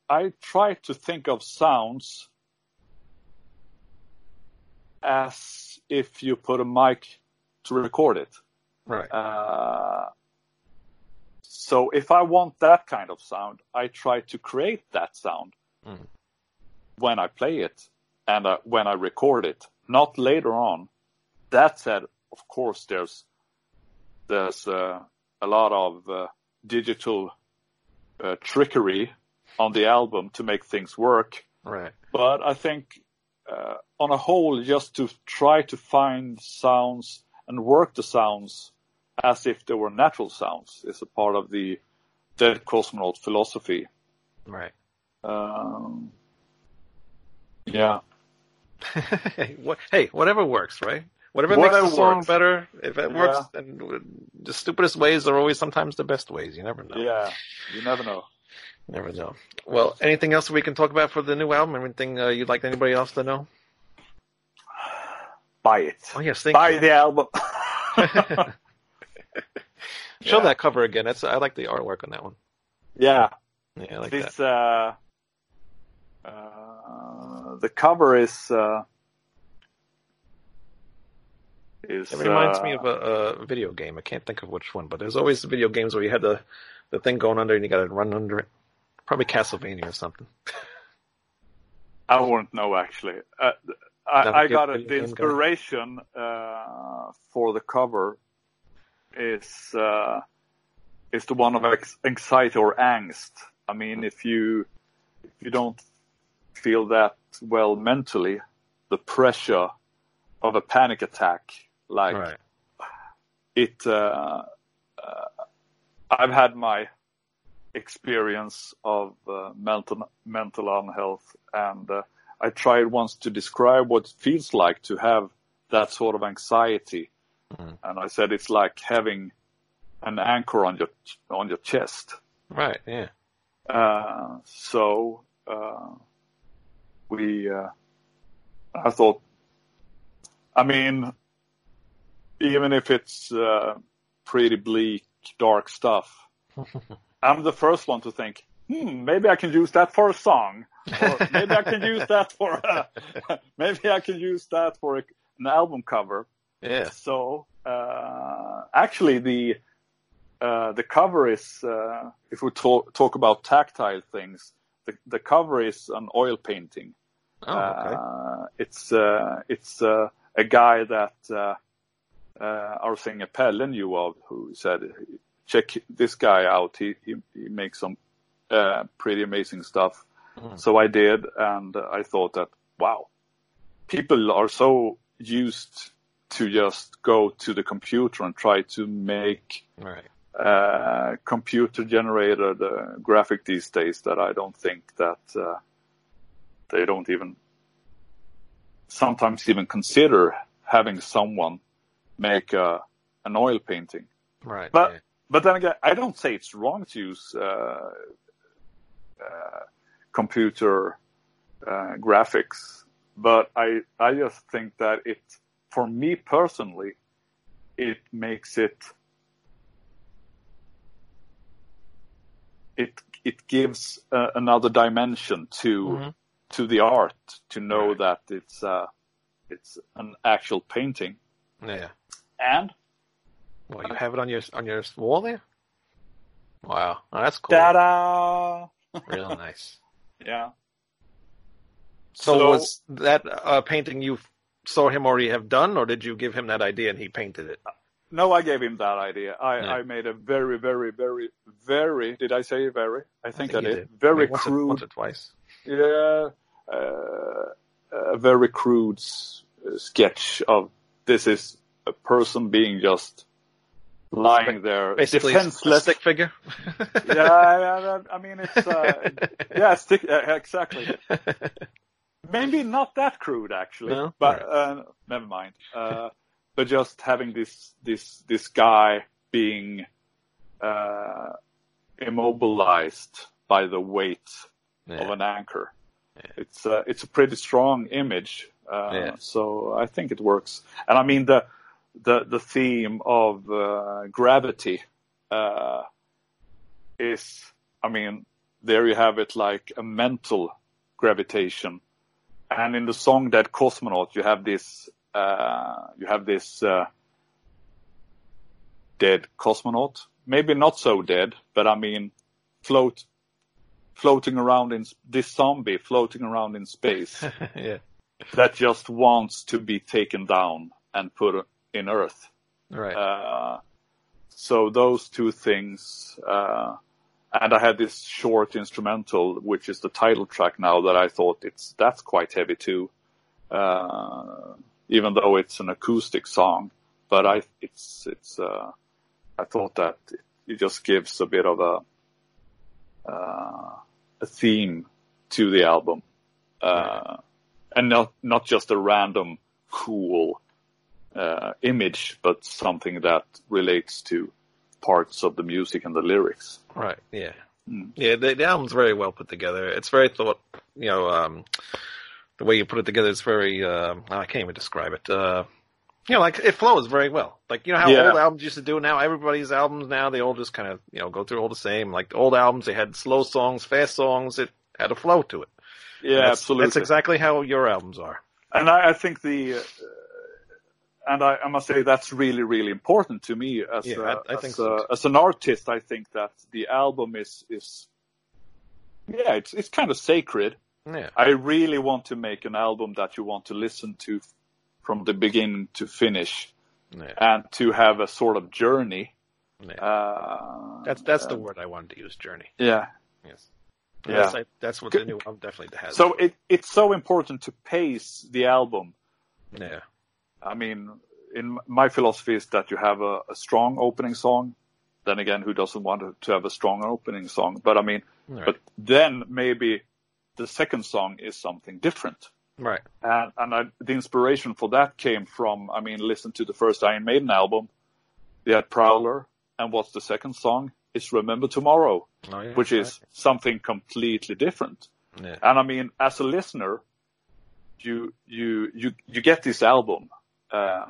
I try to think of sounds as if you put a mic to record it. Right. Uh, so if I want that kind of sound, I try to create that sound Mm. when I play it and uh, when I record it, not later on. That said, of course, there's there's uh, a lot of uh, digital uh, trickery on the album to make things work. right. But I think uh, on a whole, just to try to find sounds and work the sounds as if they were natural sounds is a part of the Dead Kosmonaut philosophy. Right. Um, yeah, *laughs* hey, whatever works, right? Whatever, Whatever makes the song works. better, if it works, Yeah. and the stupidest ways are always sometimes the best ways. You never know. yeah, you never know. Never know. Well, anything else we can talk about for the new album? Anything uh, you'd like anybody else to know? Buy it. Oh yes, thank Buy you. the album. *laughs* Show Yeah. that cover again. That's I like the artwork on that one. yeah, Yeah, I like this that. uh, uh, the cover is uh, is It reminds uh, me of a, a video game. I can't think of which one, but there's always the video games where you had the the thing going under and you got to run under it. Probably Castlevania or something. I won't know actually. Uh, I, I got it. The inspiration uh, for the cover is uh, is the one of anxiety or angst. I mean, if you if you don't feel that well mentally, the pressure of a panic attack, like right. it uh, uh, I've had my experience of uh, mental mental unhealth and uh, I tried once to describe what it feels like to have that sort of anxiety Mhm. and I said it's like having an anchor on your on your chest Right. Yeah. uh, so uh, we uh, I thought I mean even if it's uh, pretty bleak dark stuff *laughs* I'm the first one to think hmm maybe I can use that for a song or maybe I can use that for a, *laughs* maybe I can use that for a, an album cover Yeah. so uh, actually, the uh, the cover is uh, if we talk talk about tactile things, the the cover is an oil painting. Oh, okay. Uh, it's uh, it's uh, a guy that uh, uh, our singer Pelle knew of, who said, "Check this guy out. He he, he makes some uh, pretty amazing stuff." Mhm. So I did, and I thought that wow, people are so used to just go to the computer and try to make right. uh, computer generated uh, graphic these days that I don't think that uh, they don't even sometimes even consider having someone make a, an oil painting. Right. But yeah. But then again, I don't say it's wrong to use uh, uh, computer uh, graphics, but I I just think that it for me personally, it makes it it it gives uh, another dimension to Mhm. to the art to know Right. that it's uh, it's an actual painting Yeah. and Well, you have it on your on your wall there. Wow. Oh, that's cool. ta-da! Real *laughs* nice. Yeah. So, So- was that uh, painting you saw him already have done, or did you give him that idea and he painted it? No, I gave him that idea. I. I made a very, very, very, very. Did I say very? I think I, did. Very once or- crude. once or twice. Yeah, uh, a very crude sketch of this is a person being just lying there Basically, a defenseless. stick figure. *laughs* yeah, yeah, I mean it's uh, yeah, stick uh, exactly. Maybe not that crude actually, No? but uh, never mind. Uh, but just having this this this guy being uh, immobilized by the weight of an anchor. It's uh, it's a pretty strong image, uh, Yeah. so I think it works. And I mean the the the theme of uh, gravity uh, is, I mean, there you have it like a mental gravitation, and in the song "Dead Cosmonaut" you have this uh, you have this uh, dead cosmonaut, maybe not so dead, but I mean, float floating around in this zombie floating around in space *laughs* yeah. that just wants to be taken down and put in Earth. Right. Uh, so those two things, uh, and I had this short instrumental, which is the title track now that I thought it's that's quite heavy too, uh, even though it's an acoustic song. But I it's it's uh, I thought that it just gives a bit of a uh, a theme to the album, uh, and not not just a random cool uh, image, but something that relates to parts of the music and the lyrics. Right. Yeah. Mm. Yeah. The, the album's very well put together. It's very thought. You know, um, the way you put it together is very. Uh, I can't even describe it. Uh, you know, like it flows very well. Like you know how Yeah. old albums used to do. Now everybody's albums now they all just kind of you know go through all the same. Like the old albums, they had slow songs, fast songs. It had a flow to it. Yeah, that's, absolutely. That's exactly how your albums are. and I, I think the, uh, and I, I must say that's really, really important to me as Yeah, a, I- I as, think a- so too. as an artist. I think that the album is is yeah, it's it's kind of sacred. Yeah. I really want to make an album that you want to listen to from the beginning to finish, Yeah. and to have a sort of journey. yeah. Uh, That's that's the uh, word I wanted to use. Journey. yeah. Yes. Yeah. That's, I, that's what the new album definitely has. So it it's so important to pace the album yeah. I mean, in my philosophy is that you have a, a strong opening song. Then again, who doesn't want to, have a strong opening song? But I mean, Right. but then maybe the second song is something different. Right. And, and I, the inspiration for that came from, I mean, listen to the first Iron Maiden album. They had Prowler. And what's the second song? It's Remember Tomorrow, Oh, yeah. which is something completely different. Yeah. And I mean, as a listener, you you you you get this album, uh,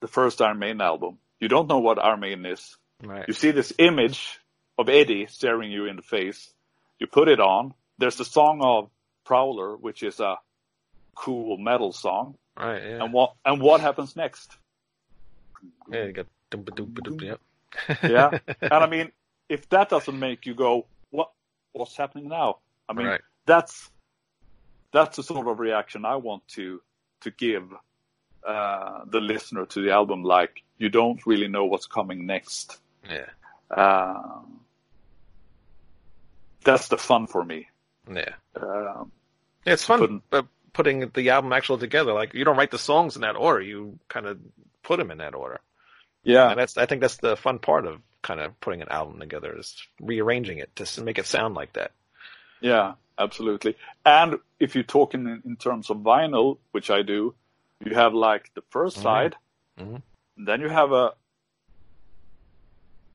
the first Iron Maiden album. You don't know what Iron Maiden is. Right. You see this image of Eddie staring you in the face. You put it on. There's the song of Prowler, which is a cool metal song. Right. Yeah. And what and what happens next? yeah. You got. dum, ba, dum, ba, dum, Yep. *laughs* Yeah. and I mean, if that doesn't make you go, what what's happening now? I mean, Right. that's that's the sort of reaction I want to to give uh, the listener to the album. Like you don't really know what's coming next. Yeah. Um, that's the fun for me. Yeah. Um, Yeah, it's fun Couldn't- uh, putting the album actually together. Like you don't write the songs in that order; you kind of put them in that order. yeah, And that's I think that's the fun part of kind of putting an album together is rearranging it to make it sound like that. yeah, absolutely. And if you're talking in, in terms of vinyl, which I do, you have like the 1st Mhm. side, Mhm. then you have a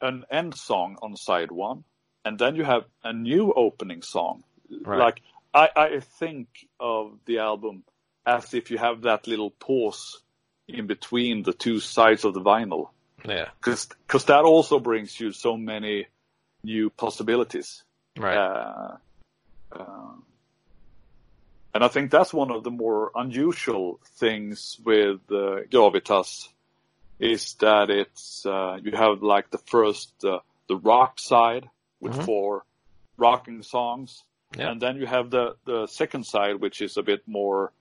an end song on side one, and then you have a new opening song. Right. Like I, I think of the album as if you have that little pause in between the two sides of the vinyl, Yeah. because that also brings you so many new possibilities. Right. Uh, uh, and I think that's one of the more unusual things with uh, Gravitas is that it's uh, you have like the first uh, the rock side with Mhm. four rocking songs, Yeah. and then you have the the second side which is a bit more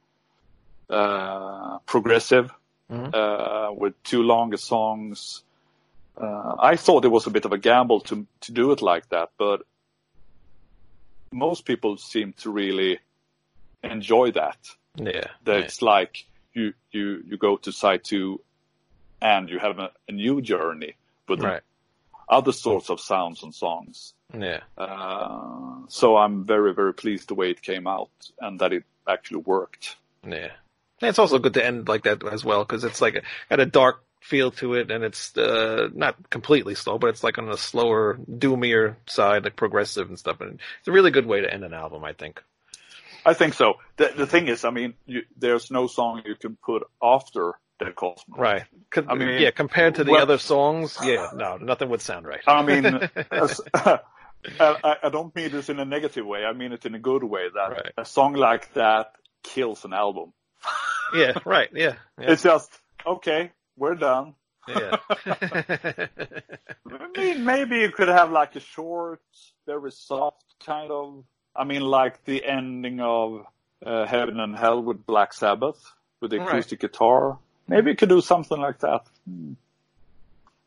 uh, progressive Mhm. uh, with two longer songs. Uh, I thought it was a bit of a gamble to to do it like that, but most people seem to really enjoy that. yeah. That yeah. it's like you you you go to side two, and you have a, a new journey with Right. other sorts of sounds and songs. Yeah. Uh, so I'm very very pleased the way it came out and that it actually worked. Yeah. And it's also good to end like that as well because it's like a, got a dark feel to it and it's uh, not completely slow, but it's like on the slower, doomier side, like progressive and stuff. And it's a really good way to end an album, I think. I think so. The, the thing is, I mean, you, there's no song you can put after Dead Cosmo. Right. I mean, yeah, compared to the well- other songs, yeah, uh, no, nothing would sound right. I mean, *laughs* as, *laughs* I, I don't mean this in a negative way. I mean it in a good way. That Right. a song like that kills an album. yeah, right, yeah. Yeah. It's just okay, we're done. yeah. *laughs* I mean, maybe you could have like a short, very soft kind of. I mean, like the ending of uh, Heaven and Hell with Black Sabbath with the Right. acoustic guitar. Maybe you could do something like that. Hmm.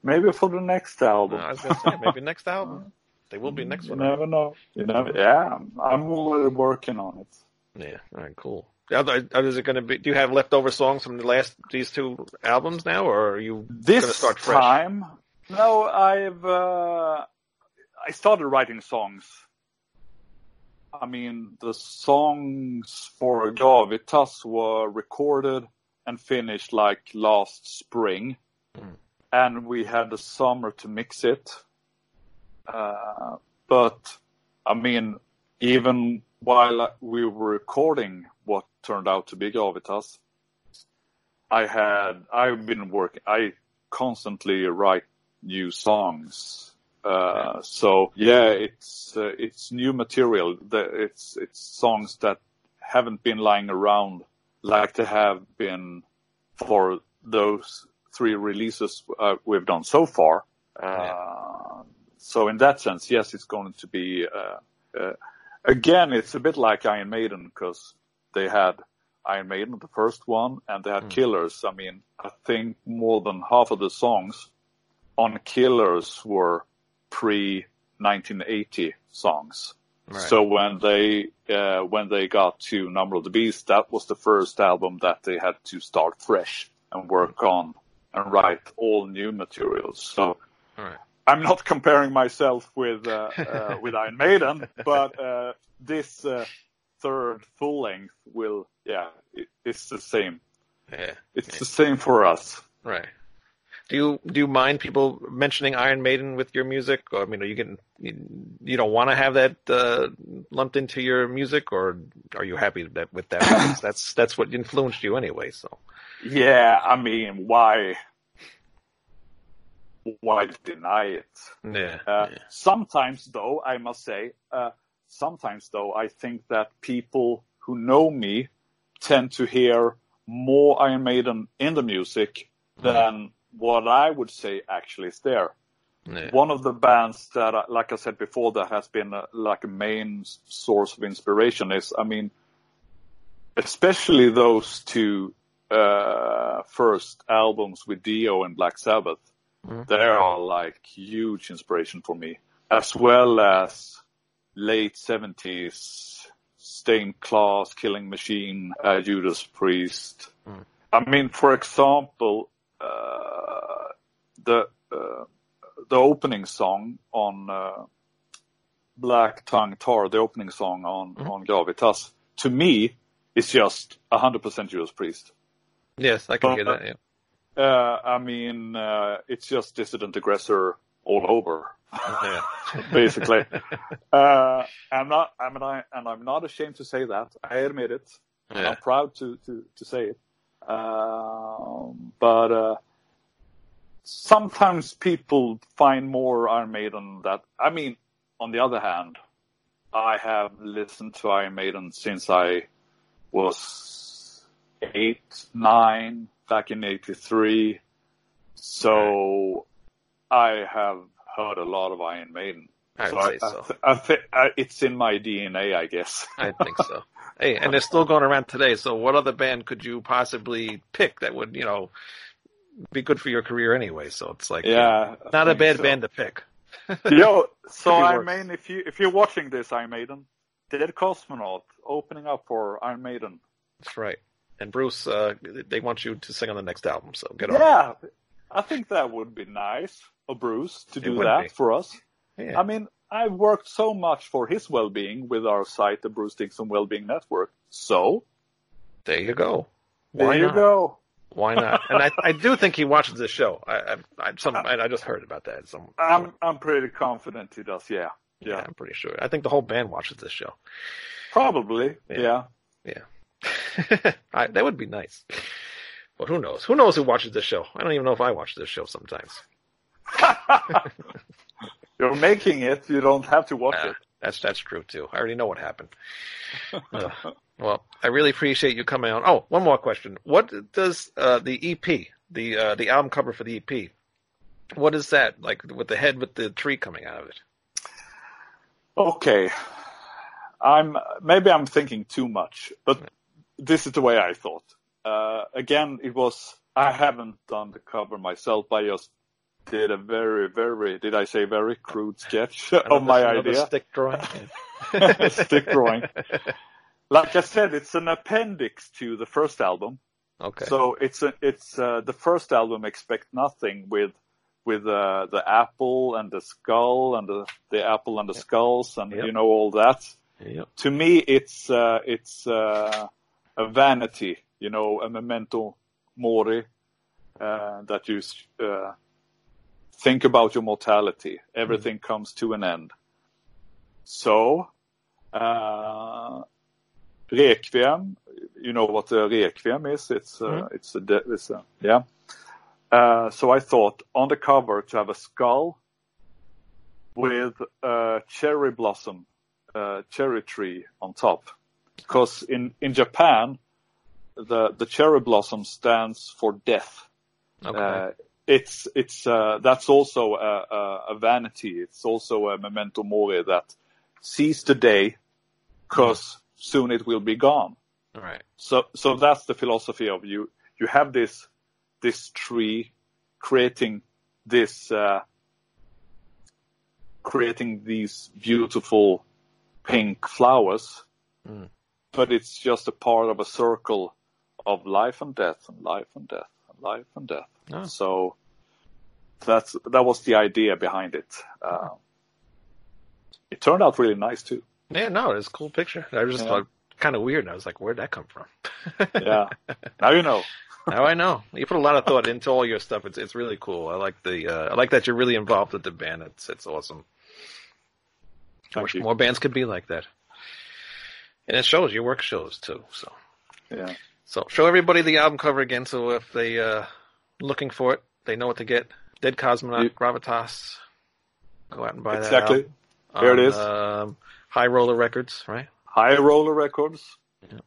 Maybe for the next album. I was gonna say, maybe *laughs* next album. They will be next You one. never know. You never. Yeah, I'm already working on it. Yeah. All right. Cool. Is it going to be? Do you have leftover songs from the last these two albums now, or are you This going to start fresh? time, no, I've uh, I started writing songs. I mean, the songs for Gravitas were recorded and finished like last spring, Mm. and we had the summer to mix it. Uh, but I mean, even while we were recording what turned out to be Gravitas, I had I've been working. I constantly write new songs. Uh, so yeah, it's uh, it's new material. The- It's it's songs that haven't been lying around like they have been for those three releases uh, we've done so far. Uh, so in that sense, yes, it's going to be. Uh, uh, again, it's a bit like Iron Maiden because they had Iron Maiden, the first one, and they had Mm. Killers. I mean, I think more than half of the songs on Killers were pre 1980 songs. Right. So when they uh, when they got to Number of the Beast, that was the first album that they had to start fresh and work on and write all new materials. So right. I'm not comparing myself with uh, uh, with Iron Maiden, but uh, this uh, third full length will, yeah, it, it's the same. Yeah. It's the same for us. Right. Do you do you mind people mentioning Iron Maiden with your music? Or I mean, are you getting you, you don't want to have that uh, lumped into your music, or are you happy that with that? Because *laughs* that's that's what influenced you anyway. So Yeah, I mean, why why deny it? yeah, Uh, yeah. Sometimes, though, I must say, uh, sometimes, though, I think that people who know me tend to hear more Iron Maiden in the music than what I would say actually is there. yeah. One of the bands that, I- like I said before, that has been uh, like a main source of inspiration is, I mean, especially those two uh, first albums with Dio and Black Sabbath. Mhm. They are like huge inspiration for me, as well as late seventies Stained Class, Killing Machine, uh, Judas Priest. Mm. I mean, for example, the uh, the opening song on uh, Black Tongue Tar, the opening song on Mhm. on Gravitas, to me is just hundred percent Judas Priest. yes, I can But- hear that. Yeah. Uh, I mean, uh, it's just Dissident Aggressor all over, yeah. *laughs* basically. *laughs* uh, I'm not, I'm not, and I'm not ashamed to say that. I admit it. Yeah. I'm proud to, to, to say it. Um, but, uh, sometimes people find more Iron Maiden that, I mean, on the other hand, I have listened to Iron Maiden since I was eight, nine, back in 83. So I have heard a lot of Iron Maiden. I'd So say I, so. I, th- I I, it's in my DNA, I guess. I think so. *laughs* Hey, and they're still going around today. So, what other band could you possibly pick that would, you know, be good for your career anyway? So it's like, yeah. I not a bad so. band to pick. *laughs* Yo, *laughs* so I worse. Maiden, if you if you're watching this, Iron Maiden, Dead Kosmonaut opening up for Iron Maiden. That's right. and Bruce, uh, they want you to sing on the next album. So get on. Yeah, I think that would be nice of Bruce to do that be. for us. Yeah. I mean, I've worked so much for his well-being with our site, the Bruce Dickinson Wellbeing Network. So there you go. there Why you not? go. Why not? *laughs* And I, I do think he watches this show. I, I, I, some, I, I just heard about that. Some, I'm I'm pretty confident he does. Yeah, yeah, yeah, I'm pretty sure. I think the whole band watches this show. probably. Yeah. Yeah. Yeah, *laughs* I, that would be nice. But who knows? Who knows who watches this show? I don't even know if I watch this show sometimes. *laughs* You're making it. You don't have to watch Uh, it. that's that's true too. I already know what happened. *laughs* Ugh. well, I really appreciate you coming on. Oh, one more question. What does uh, the EP, the uh, the album cover for the EP, what is that like with the head with the tree coming out of it? Okay. I'm maybe I'm thinking too much, but this is the way I thought. Uh, again, it was I haven't done the cover myself. I just did a very, very did I say very crude sketch *laughs* of my idea. stick drawing. *laughs* Stick drawing. *laughs* Like I said, it's an appendix to the first album. Okay. So it's a, it's uh, the first album. Expect nothing with with uh, the apple and the skull and the the apple and the skulls and Yep. you know all that. Yep. To me, it's uh, it's uh, a vanity, you know, a memento mori uh, that you uh, think about your mortality. Everything comes to an end. So, uh, Requiem, you know what a Requiem is? It's uh, Mhm. it's a de- it's a yeah. Uh, so I thought on the cover to have a skull with a cherry blossom, uh, cherry tree on top, because in in Japan, the the cherry blossom stands for death. Okay. It's it's uh, that's also a, a, a vanity. It's also a memento mori that seize the day, because soon it will be gone. All right. So so that's the philosophy of you. You have this this tree creating this uh, creating these beautiful pink flowers, Mm. but it's just a part of a circle of life and death and life and death and life and death. Oh. So that's that was the idea behind it. Uh, it turned out really nice too. Yeah, no, it's a cool picture. I was just Yeah. thought kind of weird. And I was like, where'd that come from? *laughs* Yeah. now you know. now I know. You put a lot of thought into all your stuff. It's it's really cool. I like the uh, I like that you're really involved with the band. It's it's awesome. I wish you. more bands could be like that. And it shows your work shows too. So Yeah. so show everybody the album cover again. So if they uh looking for it, they know what to get. Dead Kosmonaut, You- Gravitas. Go out and buy that. Exactly. There Here it is. Um, High Roller Records, right? High Roller Records. Yeah.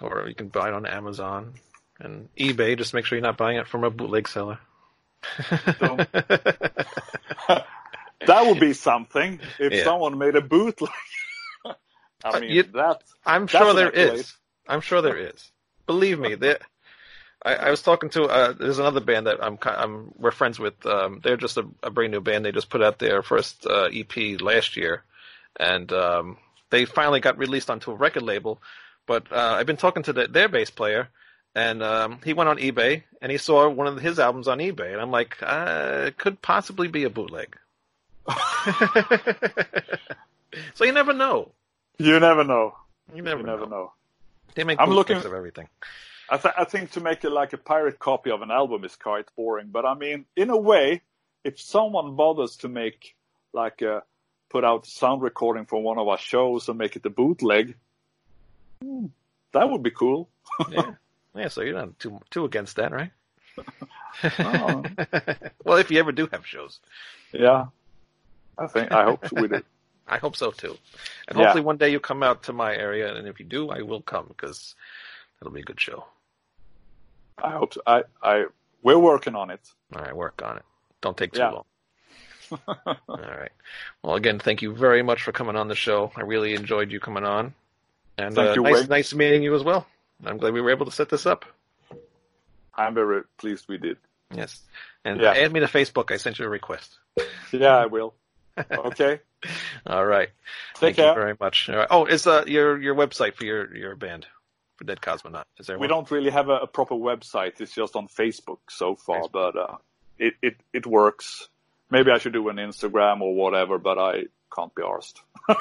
Or you can buy it on Amazon and eBay. Just make sure you're not buying it from a bootleg seller. Don't- *laughs* That would be something if Yeah. someone made a bootleg. *laughs* I mean, you- that I'm That's sure there is. I'm sure there is. Believe me, there. I, I was talking to uh, there's another band that I'm I'm we're friends with. Um, they're just a, a brand new band. They just put out their first uh, EP last year, and um, they finally got released onto a record label. But uh, I've been talking to the, their bass player, and um, he went on eBay and he saw one of his albums on eBay, and I'm like, uh, it could possibly be a bootleg. *laughs* so you never know. you never know. You never, You never know. know. They make I'm looking- of everything. I, th- I think to make it like a pirate copy of an album is quite boring. But I mean, in a way, if someone bothers to make like a put out sound recording for one of our shows and make it a bootleg, hmm, that would be cool. yeah. *laughs* Yeah, so you're not too too against that, right? Oh. *laughs* well, if you ever do have shows, Yeah, I think I hope we do. *laughs* I hope so too. And Yeah. hopefully one day you come out to my area, and if you do, I will come because that'll be a good show. I hope so. I, I, we're working on it. All right, work on it. Don't take too Yeah. long. *laughs* All right. Well, again, thank you very much for coming on the show. I really enjoyed you coming on, and Thank uh, you, nice, nice meeting you as well. I'm glad we were able to set this up. I'm very pleased we did. Yes, and Yeah. add me to Facebook. I sent you a request. Yeah, I will. Okay. *laughs* All right. Take Thank care. you very much. Right. Oh, is uh, your your website for your your band? For Dead Kosmonaut? Is there We one? don't really have a, a proper website. It's just on Facebook so far, Facebook. but uh, it, it it works. Maybe I should do an Instagram or whatever, but I can't be arsed. *laughs*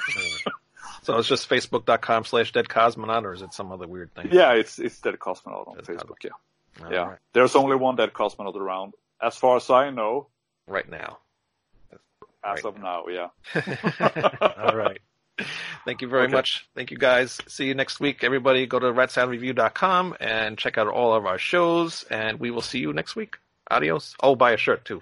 So it's just facebook.com slash Dead Kosmonaut, or is it some other weird thing? yeah, it's it's Dead Kosmonaut on Dead Facebook. Yeah, All yeah. right. There's only one Dead Kosmonaut around, as far as I know, Right now. as Right of now. Yeah. *laughs* All right. *laughs* Thank you very Okay. much. Thank you guys. See you next week. Everybody go to ratsaladreview.com and check out all of our shows and we will see you next week. Adios. Oh, buy a shirt too.